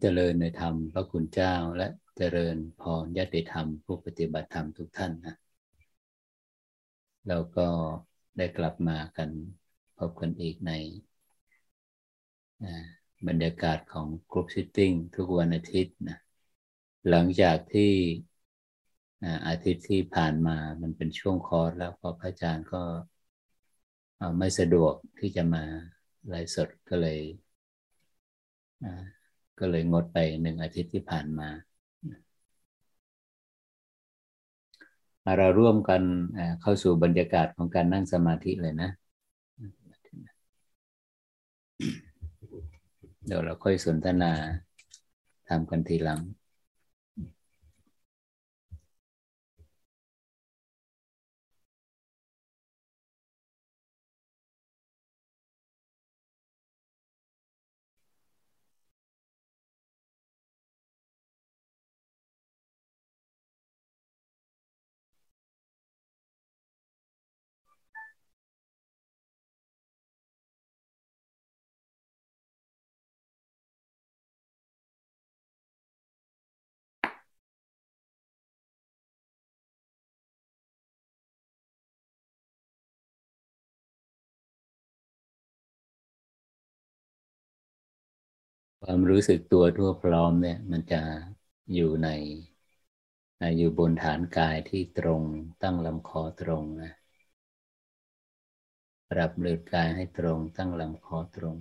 เจริญในธรรมพระคุณเจ้าและเจริญพรญาติธรรม ผู้ปฏิบัติธรรมทุกท่านนะเราก็ได้กลับมากันพบกันอีกในบรรยากาศของ group sitting ทุกวันอาทิตย์นะหลังจากที่อาทิตย์ที่ผ่านมามันเป็นช่วงคอร์สแล้วพอพระอาจารย์ก็ไม่สะดวกที่จะมาไลฟ์สดก็เลย ก็เลยงดไปหนึ่งอาทิตย์ที่ผ่านมา เราร่วมกันเข้าสู่บรรยากาศของการนั่งสมาธิเลยนะ เดี๋ยวเราค่อยสนทนาทำกันทีหลัง ความรู้สึกตัวทั่วพร้อมเนี่ย มันจะอยู่ในอยู่บนฐานกายที่ตรงตั้งลำคอตรงนะปรับเลือดกายให้ตรงตั้งลำคอตรง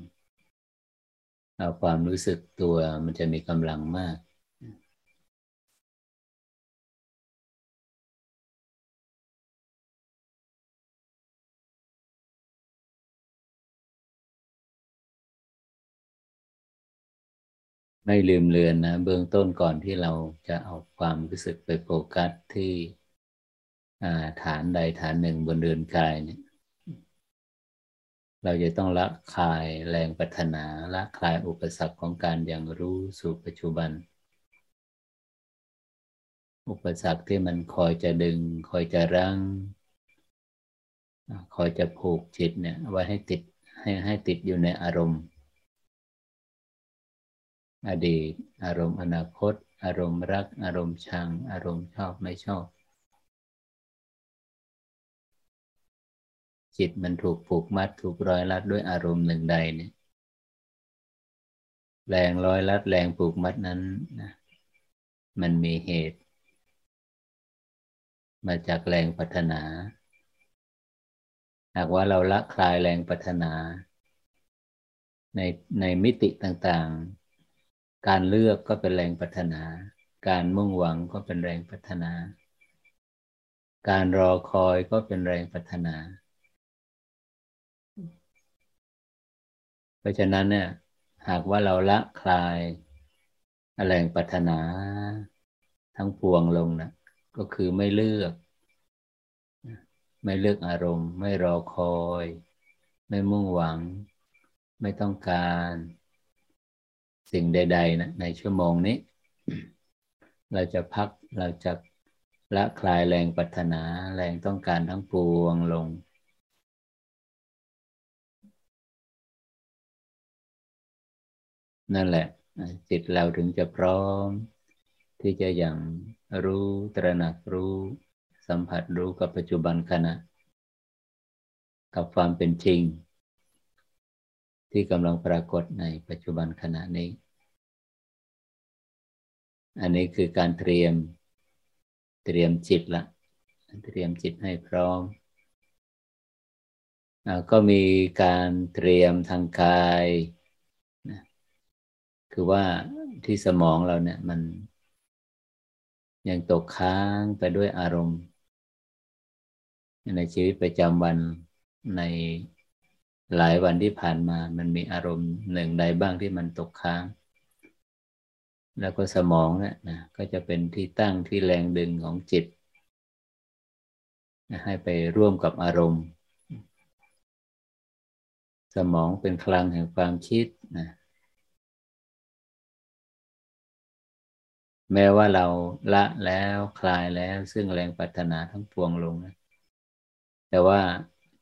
เอาความรู้สึกตัวมันจะมีกำลังมาก ไม่ลืมเลือนนะ เบื้องต้นก่อนที่เราจะเอาความรู้สึกไปโฟกัสที่ฐานใดฐานหนึ่งบนเรือนกายเนี่ย เราจะต้องละคลายแรงปัฒนาละคลายอุปสรรคของการยังรู้สู่ปัจจุบัน อุปสรรคที่มันคอยจะดึง คอยจะรั้ง คอยจะผูกจิตเนี่ยไว้ให้ติดให้ให้ติดอยู่ในอารมณ์ อดีต อารมณ์อนาคต อารมณ์รัก อารมณ์ชัง อารมณ์ชอบไม่ชอบ จิตมันถูกผูกมัดถูกร้อยลัดด้วยอารมณ์หนึ่งใดเนี่ยแรงร้อยลัดแรงผูกมัดนั้นนะมันมีเหตุ มาจากแรงพัฒนา หากว่าเราละคลายแรงพัฒนา ในในมิติต่างๆ การเลือกก็เป็นแรงพัฒนา การมุ่งหวังก็เป็นแรงพัฒนา การรอคอยก็เป็นแรงพัฒนา เพราะฉะนั้นเนี่ย หากว่าเราละคลายแรงพัฒนาทั้งพวงลงนะก็คือไม่เลือก ไม่เลือกอารมณ์ ไม่รอคอย ไม่มุ่งหวัง ไม่ต้องการ สิ่งใด ๆ นะ ในชั่วโมงนี้ เราจะพักเราจะละคลายแรงปัฒนาแรงต้องการทั้งปวงลง นั่นแหละ จิตเราถึงจะพร้อม ที่จะอย่างรู้ตระหนักรู้ สัมผัสรู้กับปัจจุบันขณะ กับความเป็นจริง ที่กำลังปรากฏในปัจจุบันขณะนี้ อันนี้คือการเตรียมเตรียมจิตละเตรียมจิตให้พร้อมก็มีการเตรียมทางกายนะคือว่าที่สมองเราเนี่ยมัน ยังตกค้างไปด้วยอารมณ์ ในชีวิตประจำวันในหลายวันที่ผ่านมา มันมีอารมณ์หนึ่งใดบ้างที่มันตกค้าง แล้วก็สมองนี่ยนะก็จะเป็นที่ตั้งที่แรงดึงของจิตนะให้ไปร่วมกับอารมณ์ สมองเป็นคลังแห่งความคิดนะแม้ว่าเราละแล้วคลายแล้วซึ่งแรงปัฒนาทั้งปวงลงนะแต่ว่า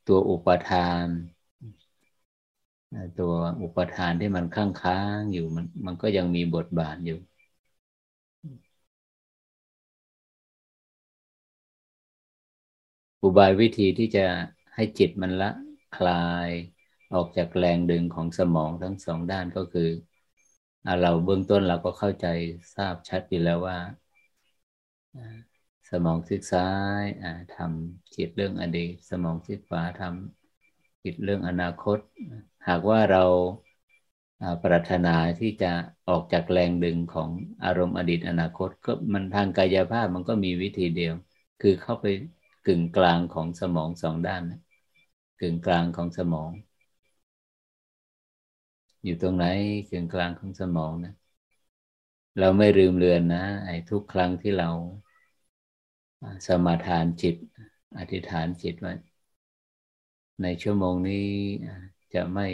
ตัวอุปทาน ตัวอุปทานที่มันค้างค้างอยู่มันมันก็ยังมีบทบาทอยู่ อุบายวิธีที่จะให้จิตมันละคลายออกจากแรงดึงของสมองทั้งสองด้านก็คือ เราเบื้องต้นเราก็เข้าใจทราบชัดอยู่แล้วว่า สมองซีกซ้ายทำจิตเรื่องอดีต สมองซีกขวาทำจิตเรื่องอนาคต หากว่าเราปรารถนาที่จะออกจากแรงดึงของอารมณ์อดีตอนาคต ก็มันทางกายภาพมันก็มีวิธีเดียว คือเข้าไปกึ่งกลางของสมองสองด้านนะกึ่งกลางของสมอง อยู่ตรงไหนกึ่งกลางของสมองนะ เราไม่ลืมเลือนนะไอ้ทุกครั้งที่เราสมาทานจิต อธิษฐานจิตว่าในชั่วโมงนี้ จะไม่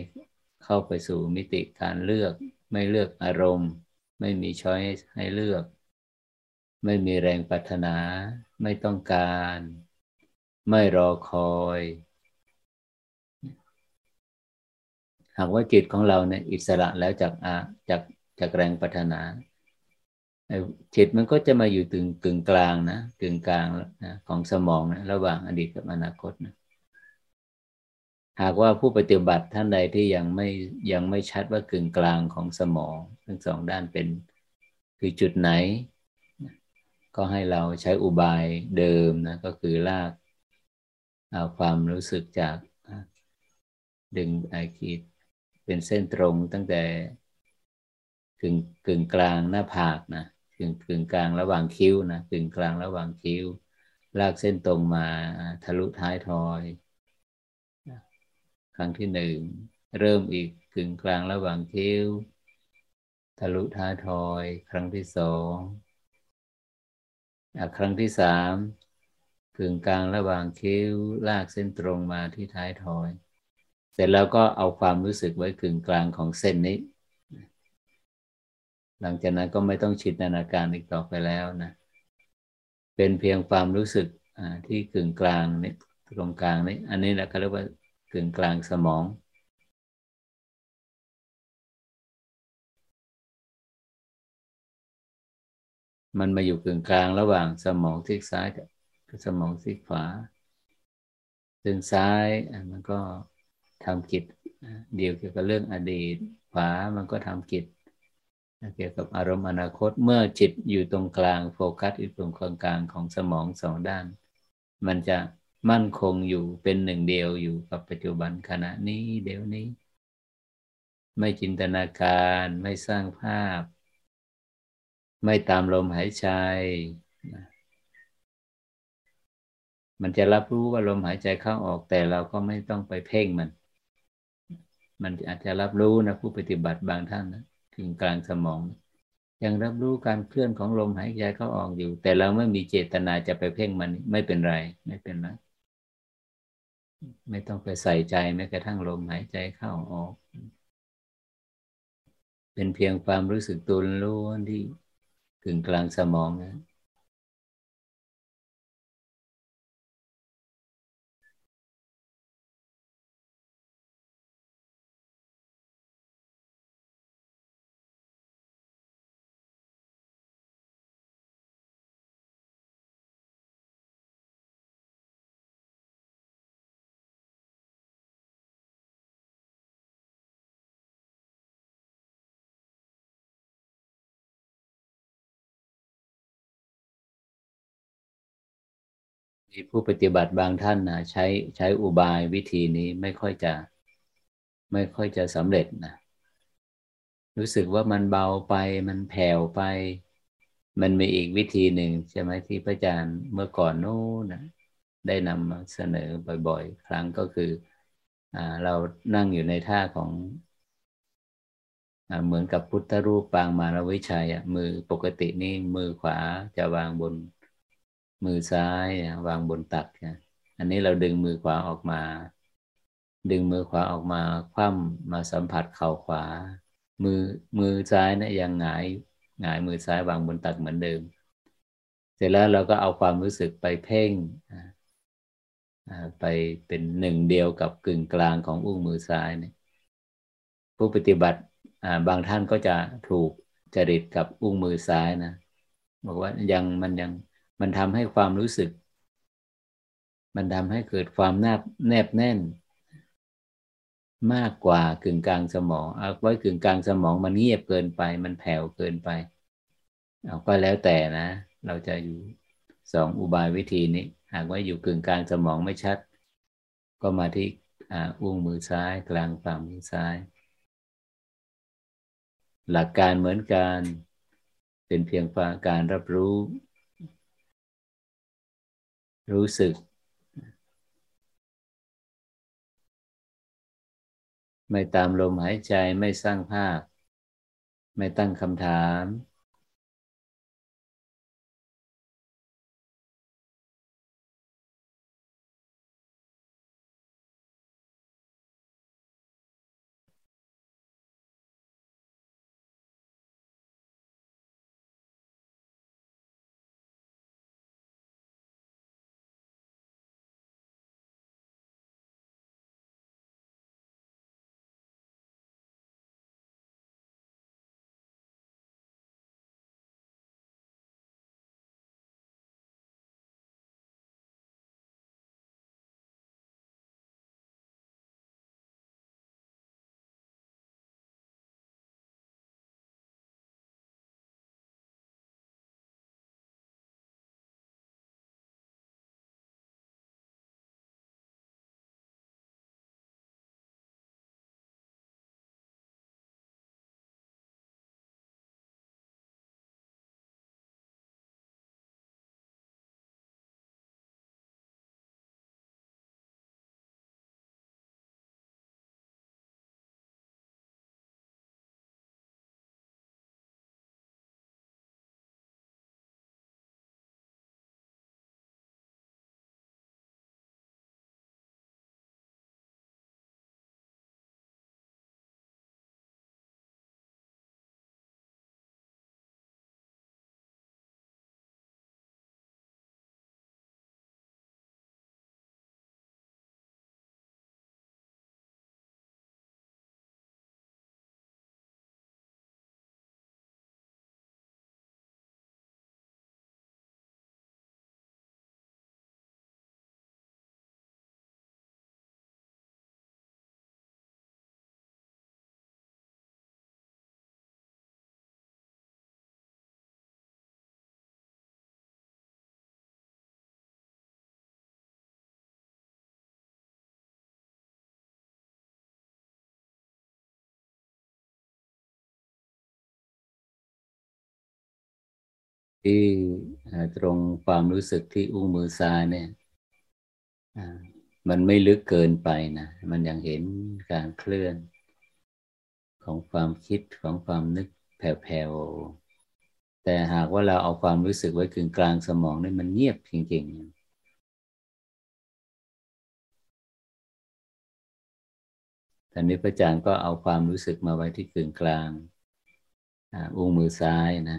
เข้าไปสู่มิติการเลือก ไม่เลือกอารมณ์ ไม่มีช้อยให้เลือก ไม่มีแรงปรารถนา ไม่ต้องการ ไม่รอคอย หากว่าจิตของเราเนี่ยอิสระแล้วจากอาจากจากแรงปัฒนาจิตมันก็จะมาอยู่ตึงกึ่งกลางนะกึ่งกลางนะของสมองนะระหว่างอดีตกับอนาคตนะ หากว่าผู้ปฏิบัติท่านใดที่ยังไม่ยังไม่ชัดว่ากึ่งกลางของสมอง ทั้งสองด้านเป็นคือจุดไหน ก็ให้เราใช้อุบายเดิมนะก็คือลากเอาความรู้สึกจากดึงไอคิดเป็นเส้นตรงตั้งแต่กึ่งกึ่งกลางหน้าผากนะกึ่งกึ่งกลางระหว่างคิ้วนะกึ่งกลางระหว่างคิ้ว ลากเส้นตรงมาทะลุท้ายทอย ครั้งที่หนึ่ง เริ่มอีกกึ่งกลางระหว่างคิ้ว ทะลุท้าทอย ครั้งที่สองครั้งที่สามกึ่งกลางระหว่างคิ้วลากเส้นตรงมาที่ท้ายทอย เสร็จแล้วก็เอาความรู้สึกไว้กึ่งกลางของเส้นนี้ หลังจากนั้นก็ไม่ต้องชิดนานาการอีกต่อไปแล้วนะ เป็นเพียงความรู้สึกที่กึ่งกลางนี่ตรงกลางนี่อันนี้แหละเขาเรียกว่า กึ่งกลางสมอง มันมาอยู่กึ่งกลางระหว่างสมองซีกซ้ายกับสมองซีกขวาซึ่งซ้ายมันก็ทำกิจเดียวเกี่ยวกับเรื่องอดีต ขวามันก็ทำกิจเกี่ยวกับอารมณ์อนาคตเมื่อจิตอยู่ตรงกลางโฟกัสอยู่ตรงกลางกลางของสมองสองด้าน มันจะ มั่นคงอยู่เป็นหนึ่งเดียวอยู่กับปัจจุบันขณะนี้เดี๋ยวนี้ ไม่จินตนาการไม่สร้างภาพ ไม่ตามลมหายใจมันจะรับรู้ว่าลมหายใจเข้าออกแต่เราก็ไม่ต้องไปเพ่งมัน มันอาจจะรับรู้นะผู้ปฏิบัติบางท่านนะถึงกลางสมอง ยังรับรู้การเคลื่อนของลมหายใจเข้าออกอยู่ แต่เราไม่มีเจตนาจะไปเพ่งมันไม่เป็นไร ไม่เป็นไร ไม่ต้องไปใส่ใจแม้กระทั่งลมหายใจเข้าออก เป็นเพียงความรู้สึกตัวล้วนที่กึ่งกลางสมองนะ มีผู้ปฏิบัติบางท่านนะใช้ใช้อุบายวิธีนี้ไม่ค่อยจะ ไม่ค่อยจะสำเร็จนะรู้สึกว่ามันเบาไปมันแผ่วไป มันมีอีกวิธีหนึ่งใช่ไหมที่พระอาจารย์เมื่อก่อนโน้นนะได้นำมาเสนอบ่อย ๆ ครั้งก็คืออเรานั่งอยู่ในท่าของเหมือนกับพุทธรูปปางมารวิชัยมือปกตินี่มือขวาจะวางบน มือซ้ายวางบนตักอันนี้เราดึงมือขวาออกมา ดึงมือขวาออกมา คว่ำมาสัมผัสเข่าขวา มือมือซ้ายนะยังหงายหงายมือซ้ายวางบนตักเหมือนเดิม เสร็จแล้วเราก็เอาความรู้สึกไปเพ่งไปเป็นหนึ่งเดียวกับกึ่งกลางของอุ้งมือซ้ายเนี่ยผู้ปฏิบัติบางท่านก็จะถูกจริตกับอุ้งมือซ้ายนะบอกว่ายังมันยัง มันทำให้ความรู้สึก มันทำให้เกิดความแนบแนบแน่น มากกว่ากึ่งกลางสมองเอาไว้กึ่งกลางสมองมันเงียบเกินไป มันแผ่วเกินไปเอาก็แล้วแต่นะ เราจะอยู่สองอุบายวิธีนี้ หากว่าอยู่กึ่งกลางสมองไม่ชัด ก็มาที่อุ้งมือซ้าย กลางฝ่ามือซ้าย หลักการเหมือนกัน เป็นเพียงการรับรู้ รู้สึก ไม่ตามลมหายใจไม่สร้างภาพ ไม่ตั้งคำถาม ที่ตรงความรู้สึกที่อุ้งมือซ้ายเนี่ยมันไม่ลึกเกินไปนะ มันยังเห็นการเคลื่อน ของความคิดของความนึกแผ่วๆ แต่หากว่าเราเอาความรู้สึกไว้กึ่งกลางสมองนี่มันเงียบจริงๆตอนนี้พระอาจารย์ก็เอาความรู้สึกมาไว้ที่กึ่งกลาง อุ้งมือซ้ายนะ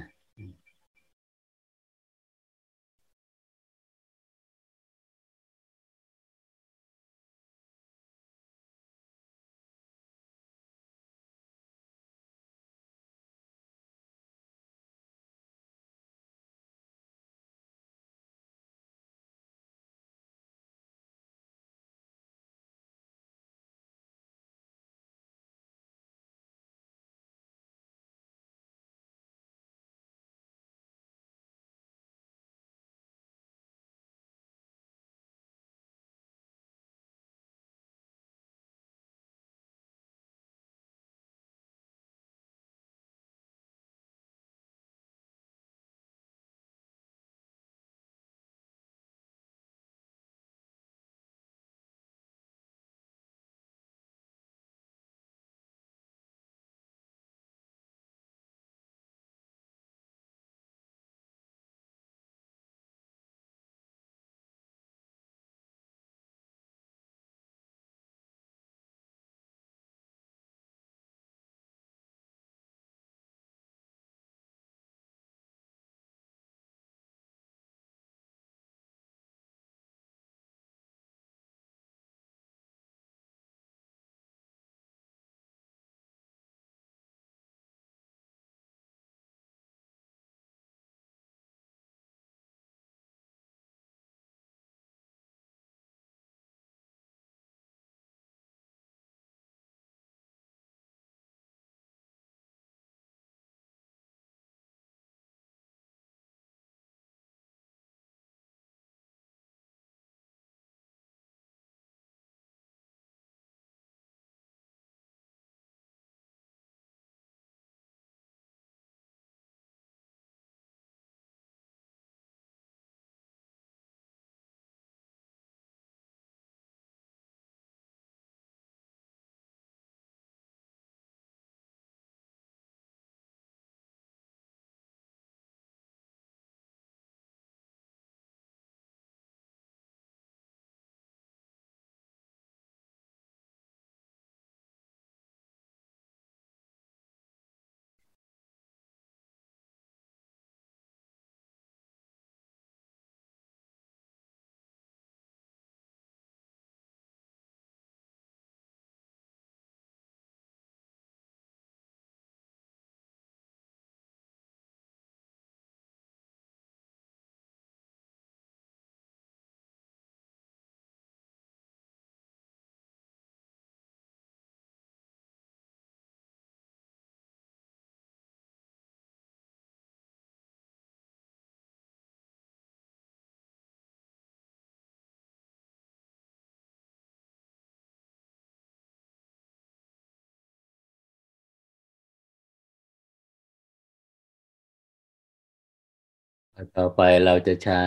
ต่อไปเราจะใช้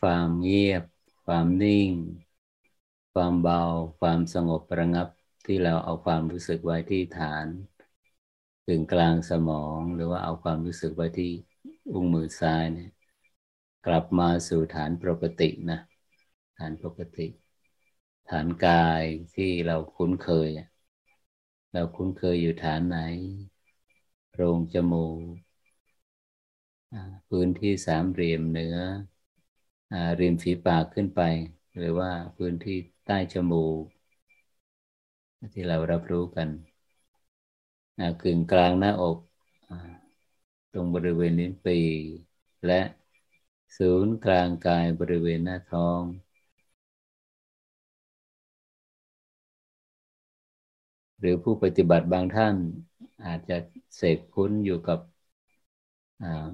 ความเงียบ ความนิ่ง ความเบา ความสงบระงับที่เราเอาความรู้สึกไว้ที่ฐาน ถึงกลางสมองหรือว่าเอาความรู้สึกไว้ที่อุ้งมือซ้ายเนี่ยกลับมาสู่ฐานปกตินะ ฐานปกติ ฐานกายที่เราคุ้นเคย เราคุ้นเคยอยู่ฐานไหนโพรงจมูก พื้นที่สามเหลี่ยมเหนือริมฝีปากขึ้นไป หรือว่าพื้นที่ใต้จมูก ที่เรารับรู้กันกึ่งกลางหน้าอกตรงบริเวณนิ้วปี และศูนย์กลางกายบริเวณหน้าท้องหรือผู้ปฏิบัติบางท่านอาจจะเสกคุ้นอยู่กับ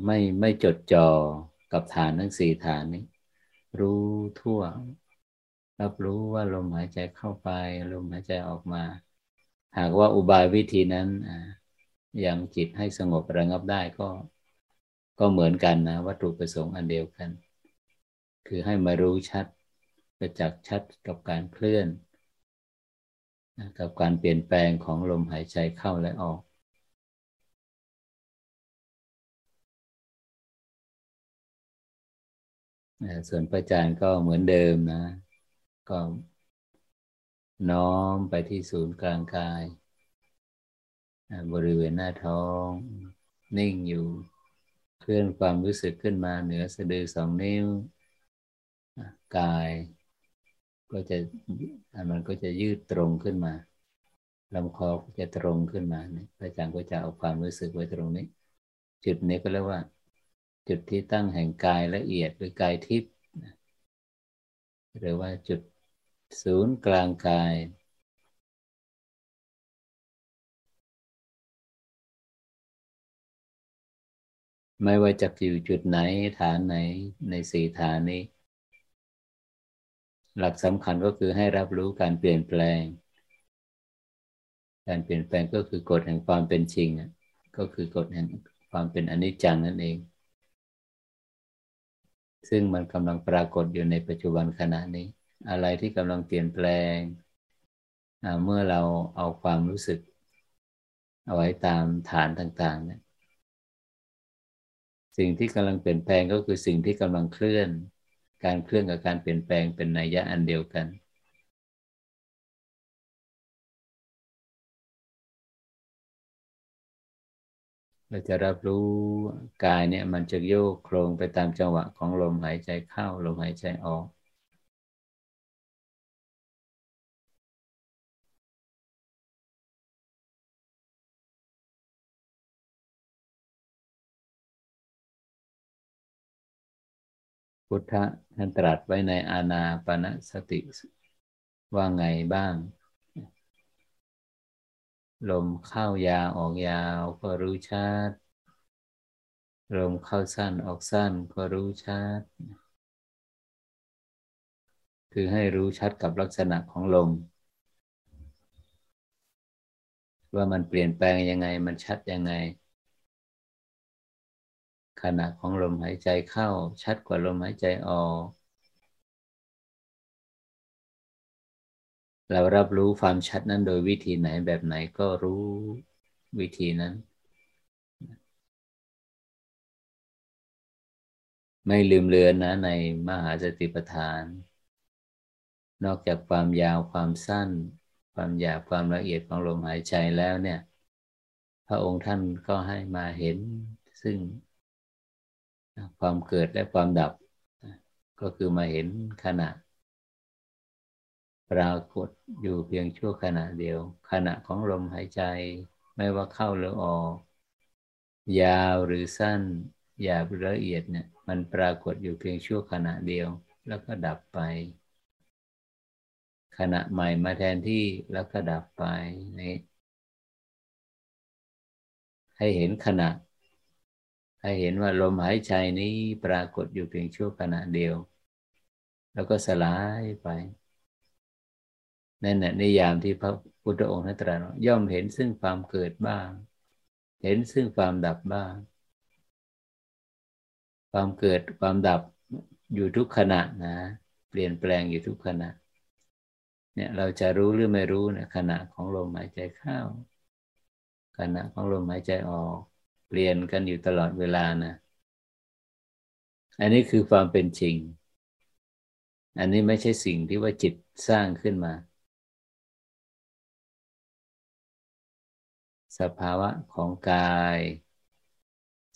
ไม่ไม่จดจ่อกับฐานทั้งสี่ฐานนี้ รู้ทั่ว รับรู้ว่าลมหายใจเข้าไปลมหายใจออกมา หากว่าอุบายวิธีนั้นยังจิตให้สงบระงับได้ก็ ก็เหมือนกันนะ วัตถุประสงค์อันเดียวกัน คือให้มารู้ชัดประจักษ์ชัดกับการเคลื่อน กับการเปลี่ยนแปลงของลมหายใจเข้าและออก ส่วนประจานก็เหมือนเดิมนะ ก็น้อมไปที่ศูนย์กลางกาย บริเวณหน้าท้อง นิ่งอยู่ เคลื่อนความรู้สึกขึ้นมาเหนือสะดือสองนิ้ว กาย ก็จะมันก็จะยืดตรงขึ้นมาลำคอก็จะตรงขึ้นมาพระอาจารย์ก็จะเอาความรู้สึกไว้ตรงนี้ จุดนี้ก็เรียกว่า จุดที่ตั้งแห่งกายละเอียดหรือกายทิพย์หรือว่าจุดศูนย์กลางกาย ไม่ว่าจะอยู่จุดไหนฐานไหนในสี่ฐานนี้ หลักสำคัญก็คือให้รับรู้การเปลี่ยนแปลง การเปลี่ยนแปลงก็คือกฎแห่งความเป็นจริงก็คือกฎแห่งความเป็นอนิจจังนั่นเอง ซึ่งมันกำลังปรากฏอยู่ในปัจจุบันขณะนี้ อะไรที่กำลังเปลี่ยนแปลง เมื่อเราเอาความรู้สึก เอาไว้ตามฐานต่างๆเนี่ยสิ่งที่กำลังเปลี่ยนแปลงก็คือสิ่งที่กำลังเคลื่อน การเคลื่อนกับการเปลี่ยนแปลงเป็นนัยยะอันเดียวกัน เราจะรับรู้กายเนี่ยมันจะโยกโครงไปตามจังหวะของลมหายใจเข้าลมหายใจออก พุทธะท่านตรัสไว้ในอาณาปณสติว่าไงบ้าง ลมเข้ายาวออกยาวก็รู้ชัด ลมเข้าสั้นออกสั้นก็รู้ชัด คือให้รู้ชัดกับลักษณะของลม ว่ามันเปลี่ยนแปลงยังไงมันชัดยังไง ขณะของลมหายใจเข้าชัดกว่าลมหายใจออก เรารับรู้ความชัดนั้นโดยวิธีไหนแบบไหนก็รู้วิธีนั้น ไม่ลืมเลือนนะในมหาสติปัฏฐาน นอกจากความยาวความสั้น ความหยาบความละเอียดของลมหายใจแล้วเนี่ย พระองค์ท่านก็ให้มาเห็นซึ่ง ความเกิดและความดับ ก็คือมาเห็นขณะ ปรากฏอยู่เพียงชั่วขณะเดียว ขณะของลมหายใจ ไม่ว่าเข้าหรือออก ยาวหรือสั้นหยาบหรือละเอียดเนี่ย มันปรากฏอยู่เพียงชั่วขณะเดียว แล้วก็ดับไป ขณะใหม่มาแทนที่แล้วก็ดับไปนี่ให้เห็นขณะ ให้เห็นว่าลมหายใจนี้ปรากฏอยู่เพียงชั่วขณะเดียว แล้วก็สลายไป นั่นแหละในยามที่พระพุทธองค์ท่นตรัสย่อมเห็นซึ่งความเกิดบ้าง เห็นซึ่งความดับบ้าง ความเกิดความดับอยู่ทุกขณะนะ เปลี่ยนแปลงอยู่ทุกขณะ เนี่ยเราจะรู้หรือไม่รู้นี่ยขณะของลมหายใจเข้า ขณะของลมหายใจออก เปลี่ยนกันอยู่ตลอดเวลานะอันนี้คือความเป็นจริง อันนี้ไม่ใช่สิ่งที่ว่าจิตสร้างขึ้นมา สภาวะของกาย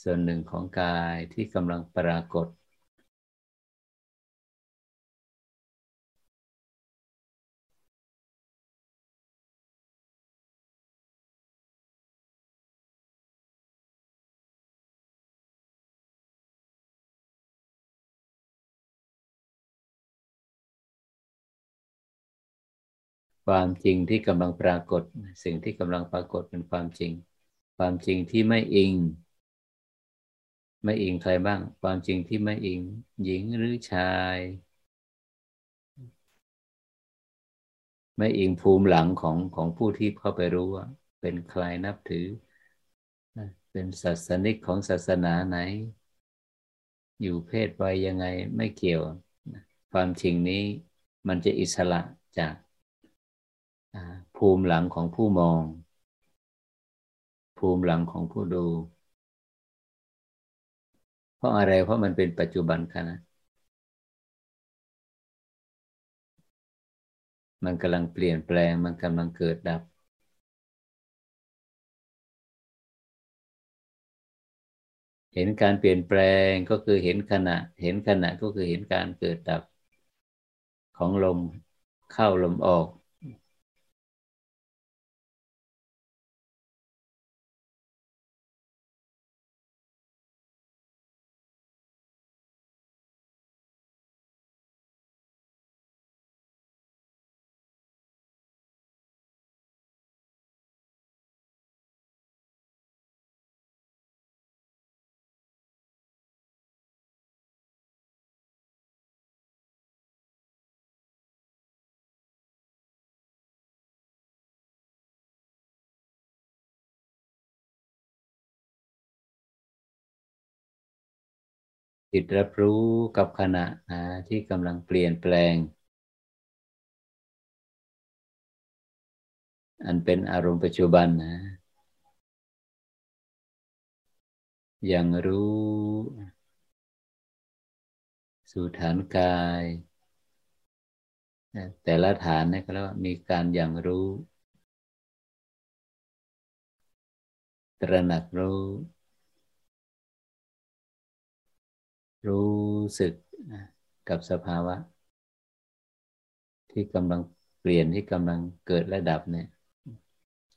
ส่วนหนึ่งของกายที่กำลังปรากฏ ความจริงที่กำลังปรากฏ สิ่งที่กำลังปรากฏเป็นความจริง ความจริงที่ไม่อิง ไม่อิงใครบ้าง ความจริงที่ไม่อิง หญิงหรือชาย ไม่อิงภูมิหลังของของผู้ที่เข้าไปรู้ว่า เป็นใครนับถือ เป็นศาสนิกของศาสนาไหน อยู่เพศวัยยังไงไม่เกี่ยว ความจริงนี้มันจะอิสระจาก ภูมิหลังของผู้มอง ภูมิหลังของผู้ดู เพราะอะไรเพราะมันเป็นปัจจุบันขณะมันกำลังเปลี่ยนแปลงมันกำลังเกิดดับ เห็นการเปลี่ยนแปลงก็คือเห็นขณะ เห็นขณะก็คือเห็นการเกิดดับ ของลมเข้าลมออก จิตรับรู้กับขณะนะที่กำลังเปลี่ยนแปลง อันเป็นอารมณ์ปัจจุบันนะยังรู้ สู่ฐานกาย แต่ละฐานนี่ก็แล้วมีการอย่างรู้ ตระหนักรู้ รู้สึกกับสภาวะ ที่กำลังเปลี่ยนที่กำลังเกิดระดับเนี่ย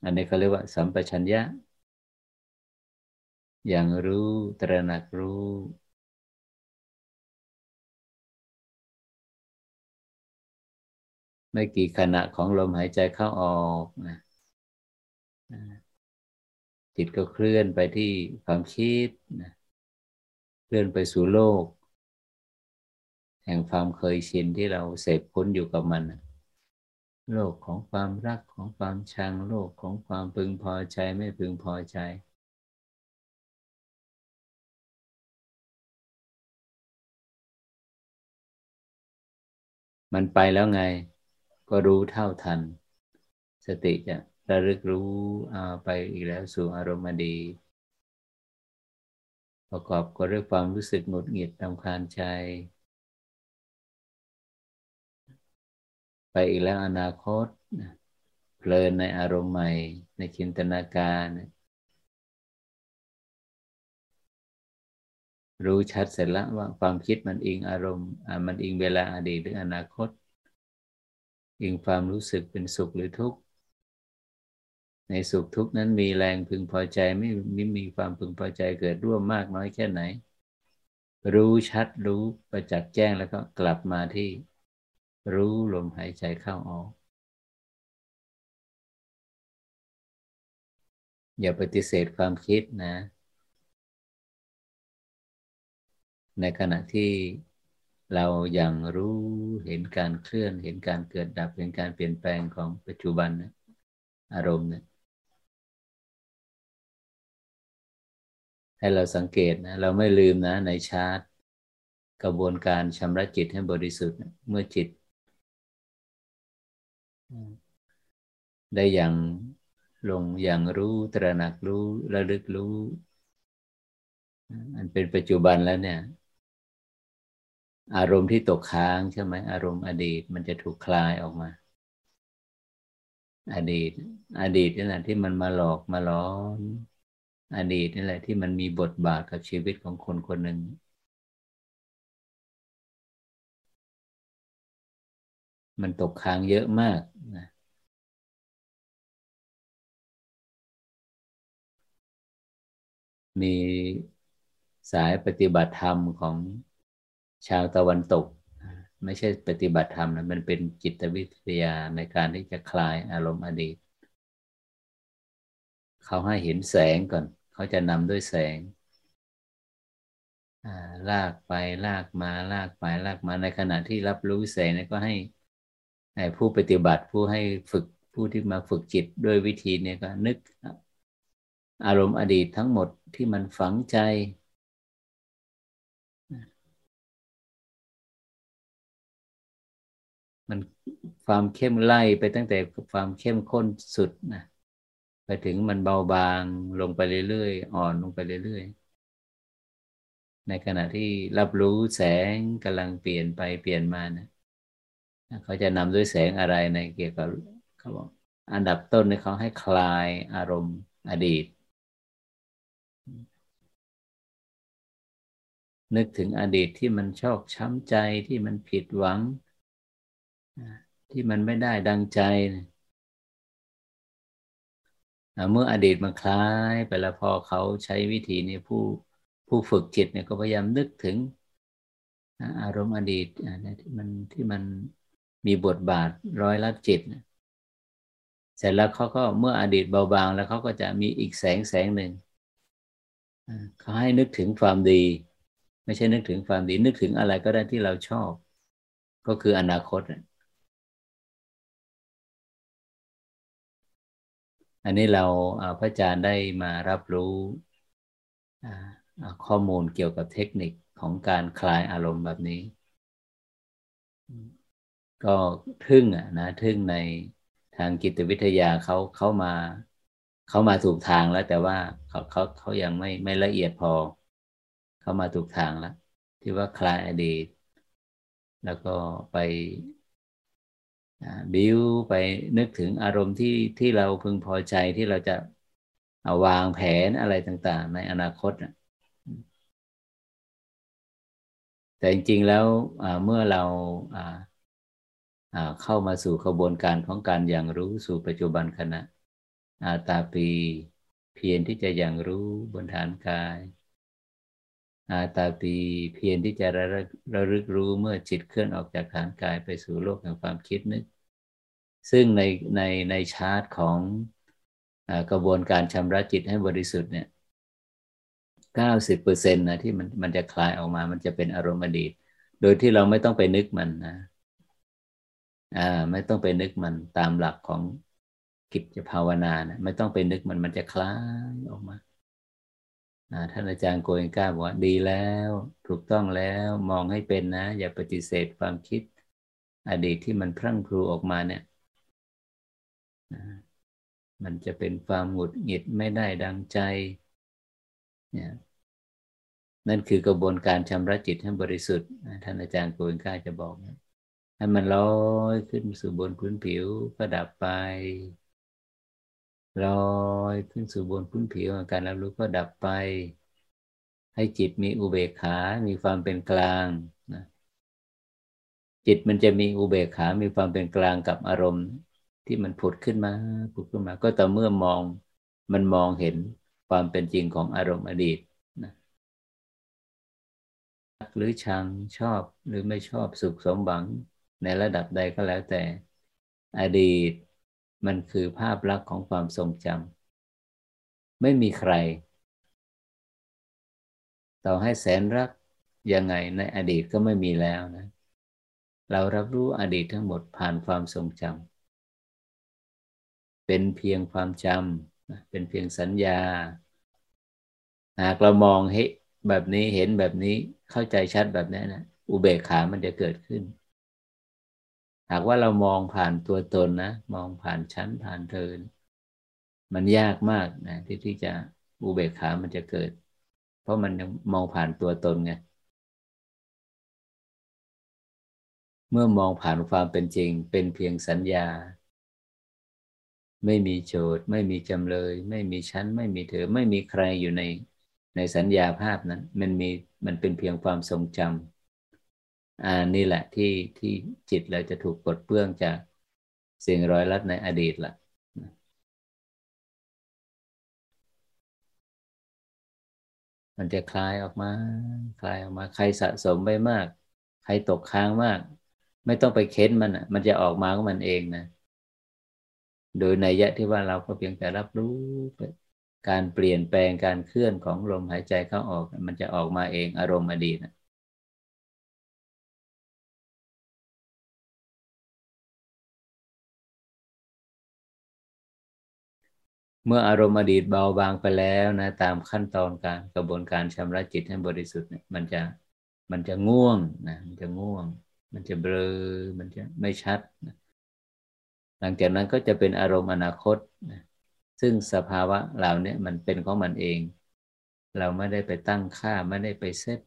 อันนี้เขาเรียกว่า สัมปชัญญะ อย่างรู้ตระหนักรู้ ไม่กี่ขณะของลมหายใจเข้าออกนะจิตก็เคลื่อนไปที่ความคิดนะ เลื่อนไปสู่โลก แห่งความเคยชินที่เราเสพพ้นอยู่กับมัน โลกของความรักของความชังโลกของความพึงพอใจไม่พึงพอใจมันไปแล้วไง ก็รู้เท่าทัน สติจะระลึกรู้ไปอีกแล้วสู่อารมณ์ดี ประกอบกับเรื่องความรู้สึกหงุดหงิดตำคาญใจ ไปอีกแล้วอนาคตเพลินในอารมณ์ใหม่ในจินตนาการ รู้ชัดเสร็จแล้วว่าความคิดมันอิงอารมณ์มันอิงเวลาอดีตหรืออนาคต อิงความรู้สึกเป็นสุขหรือทุกข์ ในสุขทุกข์นั้นมีแรงพึงพอใจไม่ไม่มีความพึงพอใจเกิดร่วมมากน้อยแค่ไหน รู้ชัดรู้ประจักษ์แจ้งแล้วก็กลับมาที่ รู้ลมหายใจเข้าออก อย่าปฏิเสธความคิดนะ ในขณะที่เรายัางรู้เห็นการเคลื่อนเห็นการเกิดดับเห็นการเปลี่ยนแปลงของปัจจุบันนะอารมณ์เนี่ย ให้เราสังเกตนะเราไม่ลืมนะ ในชาร์ตกระบวนการชำระจิตให้บริสุทธิ์เมื่อจิต ได้อย่างลงอย่างรู้ตระหนักรู้ระลึกรู้ อันเป็นปัจจุบันแล้วเนี่ย อารมณ์ที่ตกค้างใช่ไหมอารมณ์อดีตมันจะถูกคลายออกมา อดีต อดีตนี่แหละที่มันมาหลอกมาล้อน อดีตนี่แหละที่มันมีบทบาทกับชีวิตของคนคนหนึ่งมันตกค้างเยอะมากนะมีสายปฏิบัติธรรมของชาวตะวันตก ไม่ใช่ปฏิบัติธรรมนะมันเป็นจิตวิทยาในการที่จะคลายอารมณ์อดีต เขาให้เห็นแสงก่อน เขาจะนำด้วยแสงลากไปลากมาลากไปลากมาในขณะที่รับรู้แสงนี่ก็ให้ผู้ปฏิบัติผู้ให้ฝึกผู้ที่มาฝึกจิตด้วยวิธีนี้ก็นึก อารมณ์อดีตทั้งหมดที่มันฝังใจ มันความเข้มไล่ไปตั้งแต่ความเข้มข้นสุดนะ ไปถึงมันเบาบางลงไปเรื่อยๆ อ่อนลงไปเรื่อยๆ ในขณะที่รับรู้แสงกำลังเปลี่ยนไปเปลี่ยนมานะเขาจะนำด้วยแสงอะไรในเกี่ยวกับเขาบอกอันดับต้นเขาให้คลายอารมณ์อดีต นึกถึงอดีตที่มันชอกช้ำใจที่มันผิดหวัง ที่มันไม่ได้ดังใจ เมื่ออดีตมันคล้ายไปแล้วพอเขาใช้วิธีนี้ผู้ผู้ฝึกจิตเนี่ยก็พยายามนึกถึงอารมณ์อดีตที่มันที่มันมีบทบาทร้อยละจิตเสร็จแล้วเขาก็เมื่ออดีตเบาบางแล้วเขาก็จะมีอีกแสงแสงหนึ่งเขาให้นึกถึงความดี ไม่ใช่นึกถึงความดีนึกถึงอะไรก็ได้ที่เราชอบ ก็คืออนาคต อันนี้เราพระอาจารย์ได้มารับรู้ข้อมูลเกี่ยวกับเทคนิคของการคลายอารมณ์แบบนี้ ก็ทึ่งอะนะทึ่งในทางจิตวิทยาเขาเขามาเขามาถูกทางแล้ว แต่ว่าเขาเขาเขายังไม่ไม่ละเอียดพอ เขามาถูกทางแล้วที่ว่าคลายอดีต แล้วก็ไป บิวไปนึกถึงอารมณ์ที่ที่เราพึงพอใจที่เราจะาวางแผนอะไรต่าง ๆ ในอนาคตแต่จริงๆแล้วเมื่อเราเข้ามาสู่กระบวนการของการอย่างรู้สู่ปัจจุบันขณะอาตาปีเพียรที่จะอย่างรู้บนฐานกาย อาตาปีเพียรที่จะระระลึกรู้เมื่อจิตเคลื่อนออกจากฐานกายไปสู่โลกแห่งความคิดนึก ซึ่งในในในชาร์ตของอกระบวนการชำระจิตให้บริสุทธิ์เนี่ยเก้าสิบเปอร์เซ็นต์นะที่มันมันจะคลายออกมา มันจะเป็นอารมณ์อดีต โดยที่เราไม่ต้องไปนึกมันนะอ่าไม่ต้องไปนึกมันตามหลักของกิจภาวนานะไม่ต้องไปนึกมันมันจะคล้ายออกมา ท่านอาจารย์โกเอนก้าบอกว่าดีแล้วถูกต้องแล้วมองให้เป็นนะ อย่าปฏิเสธความคิด อดีตที่มันพรั่งพรูออกมาเนี่ยมันจะเป็นความหงุดหงิดไม่ได้ดังใจเนี่ยนั่นคือกระบวนการชำระจิตให้บริสุทธิ์ท่านอาจารย์โกเอนก้าจะบอกนะให้มันลอยขึ้นสู่บนพื้นผิวก็ดับไป ลอยขึ้นสู่บนพื้นผิวการรับรู้ก็ดับไป ให้จิตมีอุเบกขา มีความเป็นกลางนะจิตมันจะมีอุเบกขา มีความเป็นกลางกับอารมณ์ ที่มันผุดขึ้นมาผุดขึ้นมา ก็ต่อเมื่อมองมันมองเห็นความเป็นจริงของอารมณ์อดีตนะหรือชังชอบหรือไม่ชอบสุขสมหวังในระดับใดก็แล้วแต่อดีต มันคือภาพลักษณ์ของความทรงจำไม่มีใคร ต่อให้แสนรักยังไงในอดีตก็ไม่มีแล้วนะ เรารับรู้อดีตทั้งหมดผ่านความทรงจำเป็นเพียงความจำเป็นเพียงสัญญา หากเรามองเฮ้แบบนี้เห็นแบบนี้เข้าใจชัดแบบนี้นะอุเบกขามันจะเกิดขึ้น หากว่าเรามองผ่านตัวตนนะ มองผ่านชั้นผ่านเทิน มันยากมากนะที่ที่จะอุเบกขามันจะเกิด เพราะมันยังมองผ่านตัวตนไงเมื่อมองผ่านความเป็นจริง เป็นเพียงสัญญา ไม่มีโจทย์ ไม่มีจำเลย ไม่มีชั้น ไม่มีเธอ ไม่มีใครอยู่ในในสัญญาภาพนั้น มันมีมันเป็นเพียงความทรงจำ อ่านี่แหละที่ที่จิตเราจะถูกปลดเปลื้องจากสิ่งร้อยลัดในอดีตล่ะมันจะคลายออกมา คลายออกมา ใครสะสมไปมาก ใครตกค้างมาก ไม่ต้องไปเค้นมันอะ มันจะออกมาของมันเองนะ โดยในยะที่ว่าเราก็เพียงแต่รับรู้ การเปลี่ยนแปลงการเคลื่อนของลมหายใจเข้าออก มันจะออกมาเองอารมณ์อดีตนะ เมื่ออารมณ์อดีตเบาบางไปแล้วนะ ตามขั้นตอนการกระบวนการชำระจิตให้บริสุทธิ์เนี่ยมันจะมันจะง่วงนะมันจะง่วง มันจะเบลอมันจะไม่ชัดนะหลังจากนั้นก็จะเป็นอารมณ์อนาคตนะซึ่งสภาวะเหล่านี้มันเป็นของมันเอง เราไม่ได้ไปตั้งค่าไม่ได้ไปเซต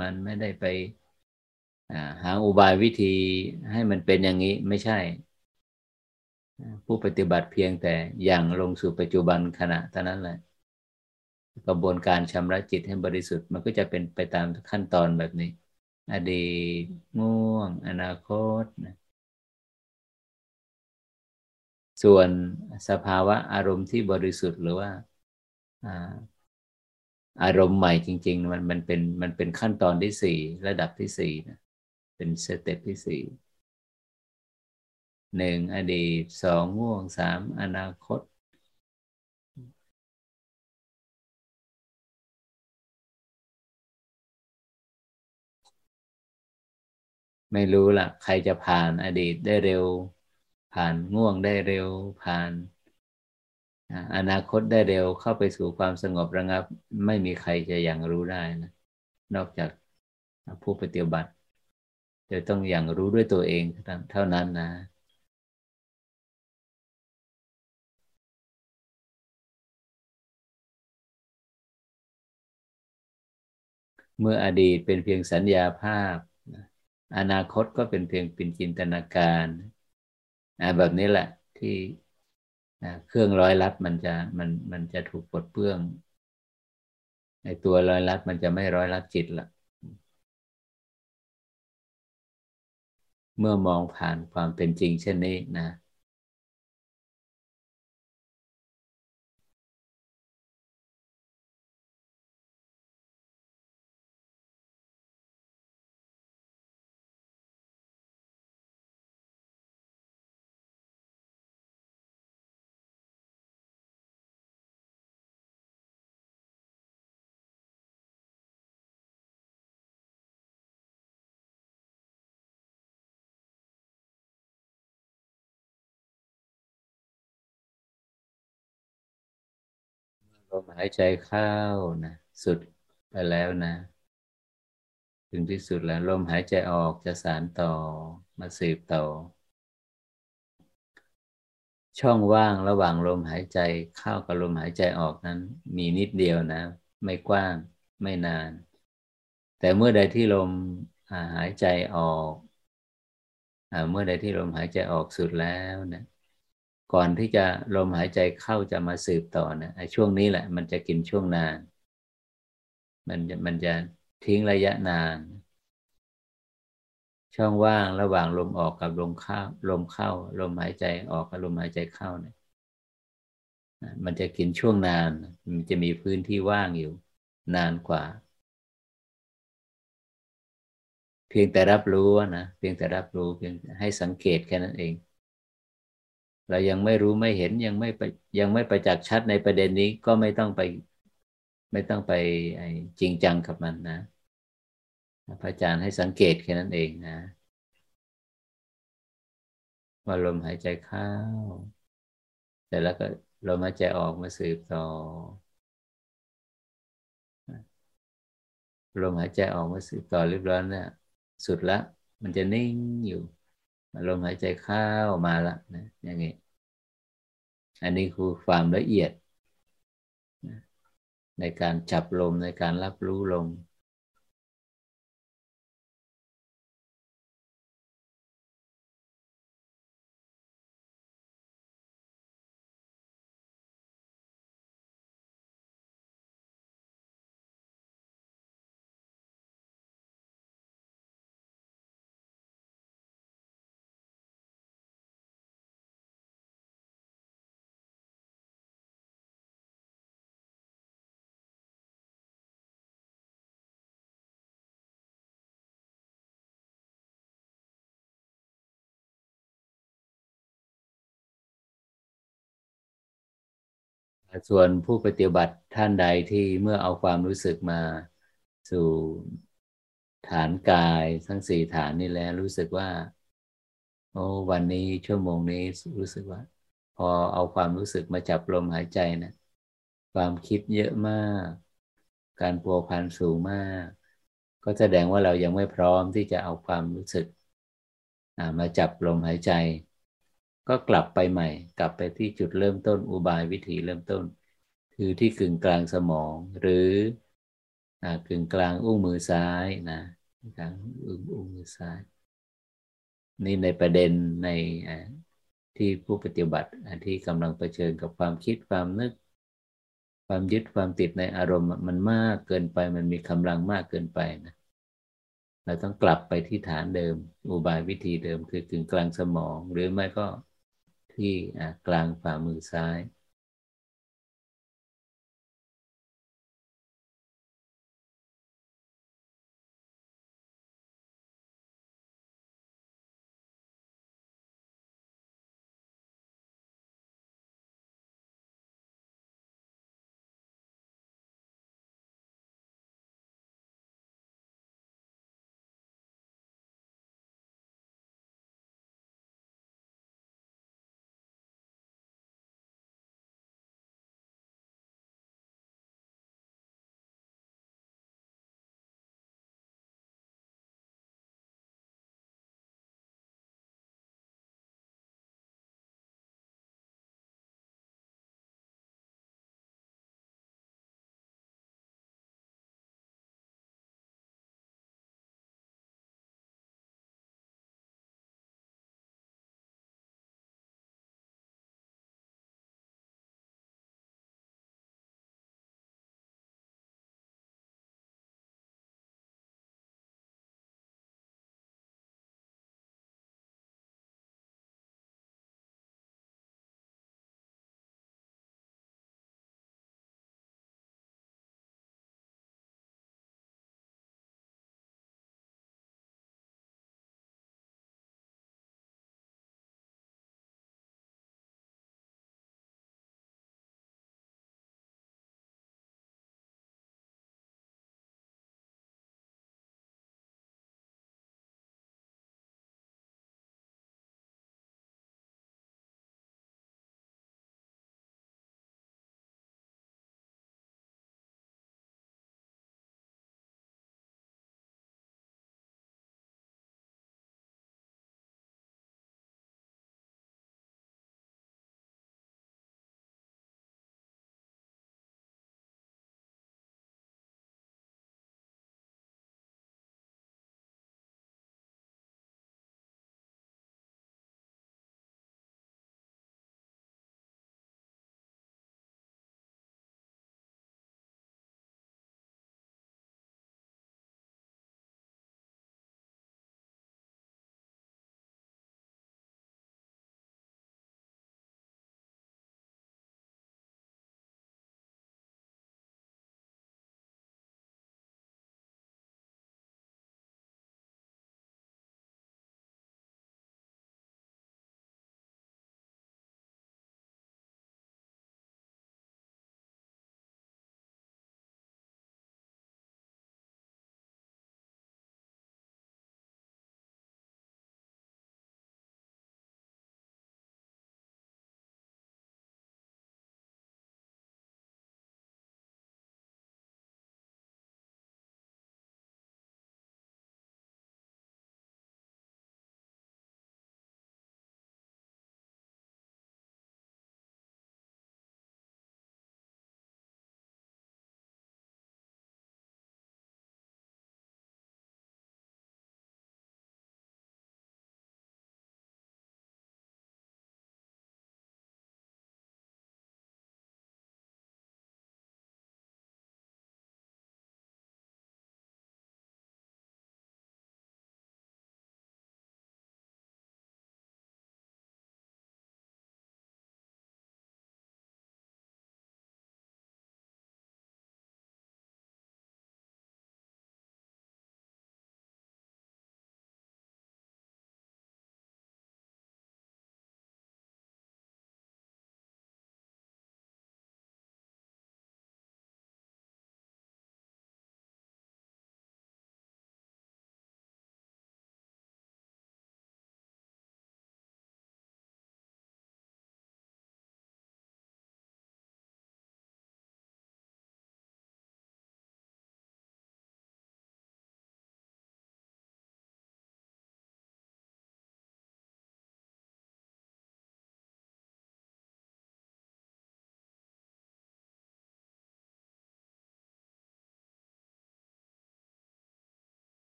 มันไม่ได้ไปหาอุบายวิธีให้มันเป็นอย่างนี้ไม่ใช่ ผู้ปฏิบัติเพียงแต่อย่างลงสู่ปัจจุบันขณะเท่านั้นแหละกระบวนการชำระจิตให้บริสุทธิ์มันก็จะเป็นไปตามขั้นตอนแบบนี้ อดีตง่วง อนาคตนะส่วนสภาวะอารมณ์ที่บริสุทธิ์หรือว่าอารมณ์ใหม่จริง ๆ มันมันเป็นมันเป็นขั้นตอนที่สี่ระดับที่สี่นะเป็นสเต็ปที่สี่ หนึ่งอดีตสองง่วงสามอนาคต ไม่รู้ละใครจะผ่านอดีตได้เร็ว ผ่านง่วงได้เร็ว ผ่านอนาคตได้เร็วเข้าไปสู่ความสงบระงับ ไม่มีใครจะอยังรู้ได้นะนอกจากผู้ปฏิบัติจะต้องอย่างรู้ด้วยตัวเองเท่านั้นนะ เมื่ออดีตเป็นเพียงสัญญาภาพ อนาคตก็เป็นเพียงเป็นจินตนาการแบบนี้แหละที่เครื่องร้อยลัดมันจะมันมันจะถูกปลดเปลื้องในตัวร้อยลัดมันจะไม่ร้อยลัดจิตละเมื่อมองผ่านความเป็นจริงเช่นนี้นะ ลมหายใจเข้านะสุดไปแล้วนะ ถึงที่สุดแล้วลมหายใจออกจะสานต่อมาสืบต่อ ช่องว่างระหว่างลมหายใจเข้ากับลมหายใจออกนั้น มีนิดเดียวนะ ไม่กว้างไม่นาน แต่เมื่อใดที่ลมหายใจออกเมื่อใดที่ลมหายใจออกสุดแล้วนะ ก่อนที่จะลมหายใจเข้าจะมาสืบต่อนะไอ้ช่วงนี้แหละ มันจะกินช่วงนาน มันจะมันจะทิ้งระยะนาน ช่องว่างระหว่างลมออกกับลมเข้า ลมเข้า ลมหายใจออกกับลมหายใจเข้าเนี่ยมันจะกินช่วงนาน มันจะมีพื้นที่ว่างอยู่ นานกว่า เพียงแต่รับรู้นะ เพียงแต่รับรู้ เพียงให้สังเกตแค่นั้นเอง เรายังไม่รู้ไม่เห็นยังไม่ไปยังไม่ประจักษ์ชัดในประเด็นนี้ก็ไม่ต้องไป ไม่ต้องไปจริงจังกับมันนะพระอาจารย์ให้สังเกตแค่นั้นเองนะว่าลมหายใจเข้าแต่แล้วก็ลมหายใจออกมาสืบต่อลมหายใจออกมาสืบต่อเรียบร้อยเนี่ยสุดละ มันจะนิ่งอยู่ลมหายใจเข้ามาละนะอย่างนี้ อันนี้คือความละเอียด ในการจับลมในการรับรู้ลม ส่วนผู้ปฏิบัติท่านใดที่เมื่อเอาความรู้สึกมาสู่ฐานกายทั้งสี่ฐานนี่แล้วรู้สึกว่า โอ้วันนี้ชั่วโมงนี้รู้สึกว่า พอเอาความรู้สึกมาจับลมหายใจนะความคิดเยอะมาก การปัวพันสูงมาก ก็แสดงว่าเรายังไม่พร้อมที่จะเอาความรู้สึกมาจับลมหายใจ ก็กลับไปใหม่ กลับไปที่จุดเริ่มต้นอุบายวิธีเริ่มต้น คือที่กึ่งกลางสมอง หรือกึ่งกลางอุ้งมือซ้ายนะกลางอุ้งอุ้งมือซ้าย นี่ในประเด็นในที่ผู้ปฏิบัติที่กำลังเผชิญกับความคิดความนึก ความยึดความติดในอารมณ์มันมากเกินไปมันมีกำลังมากเกินไปนะเราต้องกลับไปที่ฐานเดิม อุบายวิธีเดิมคือกึ่งกลางสมอง หรือไม่ก็ ที่กลางฝ่ามือซ้าย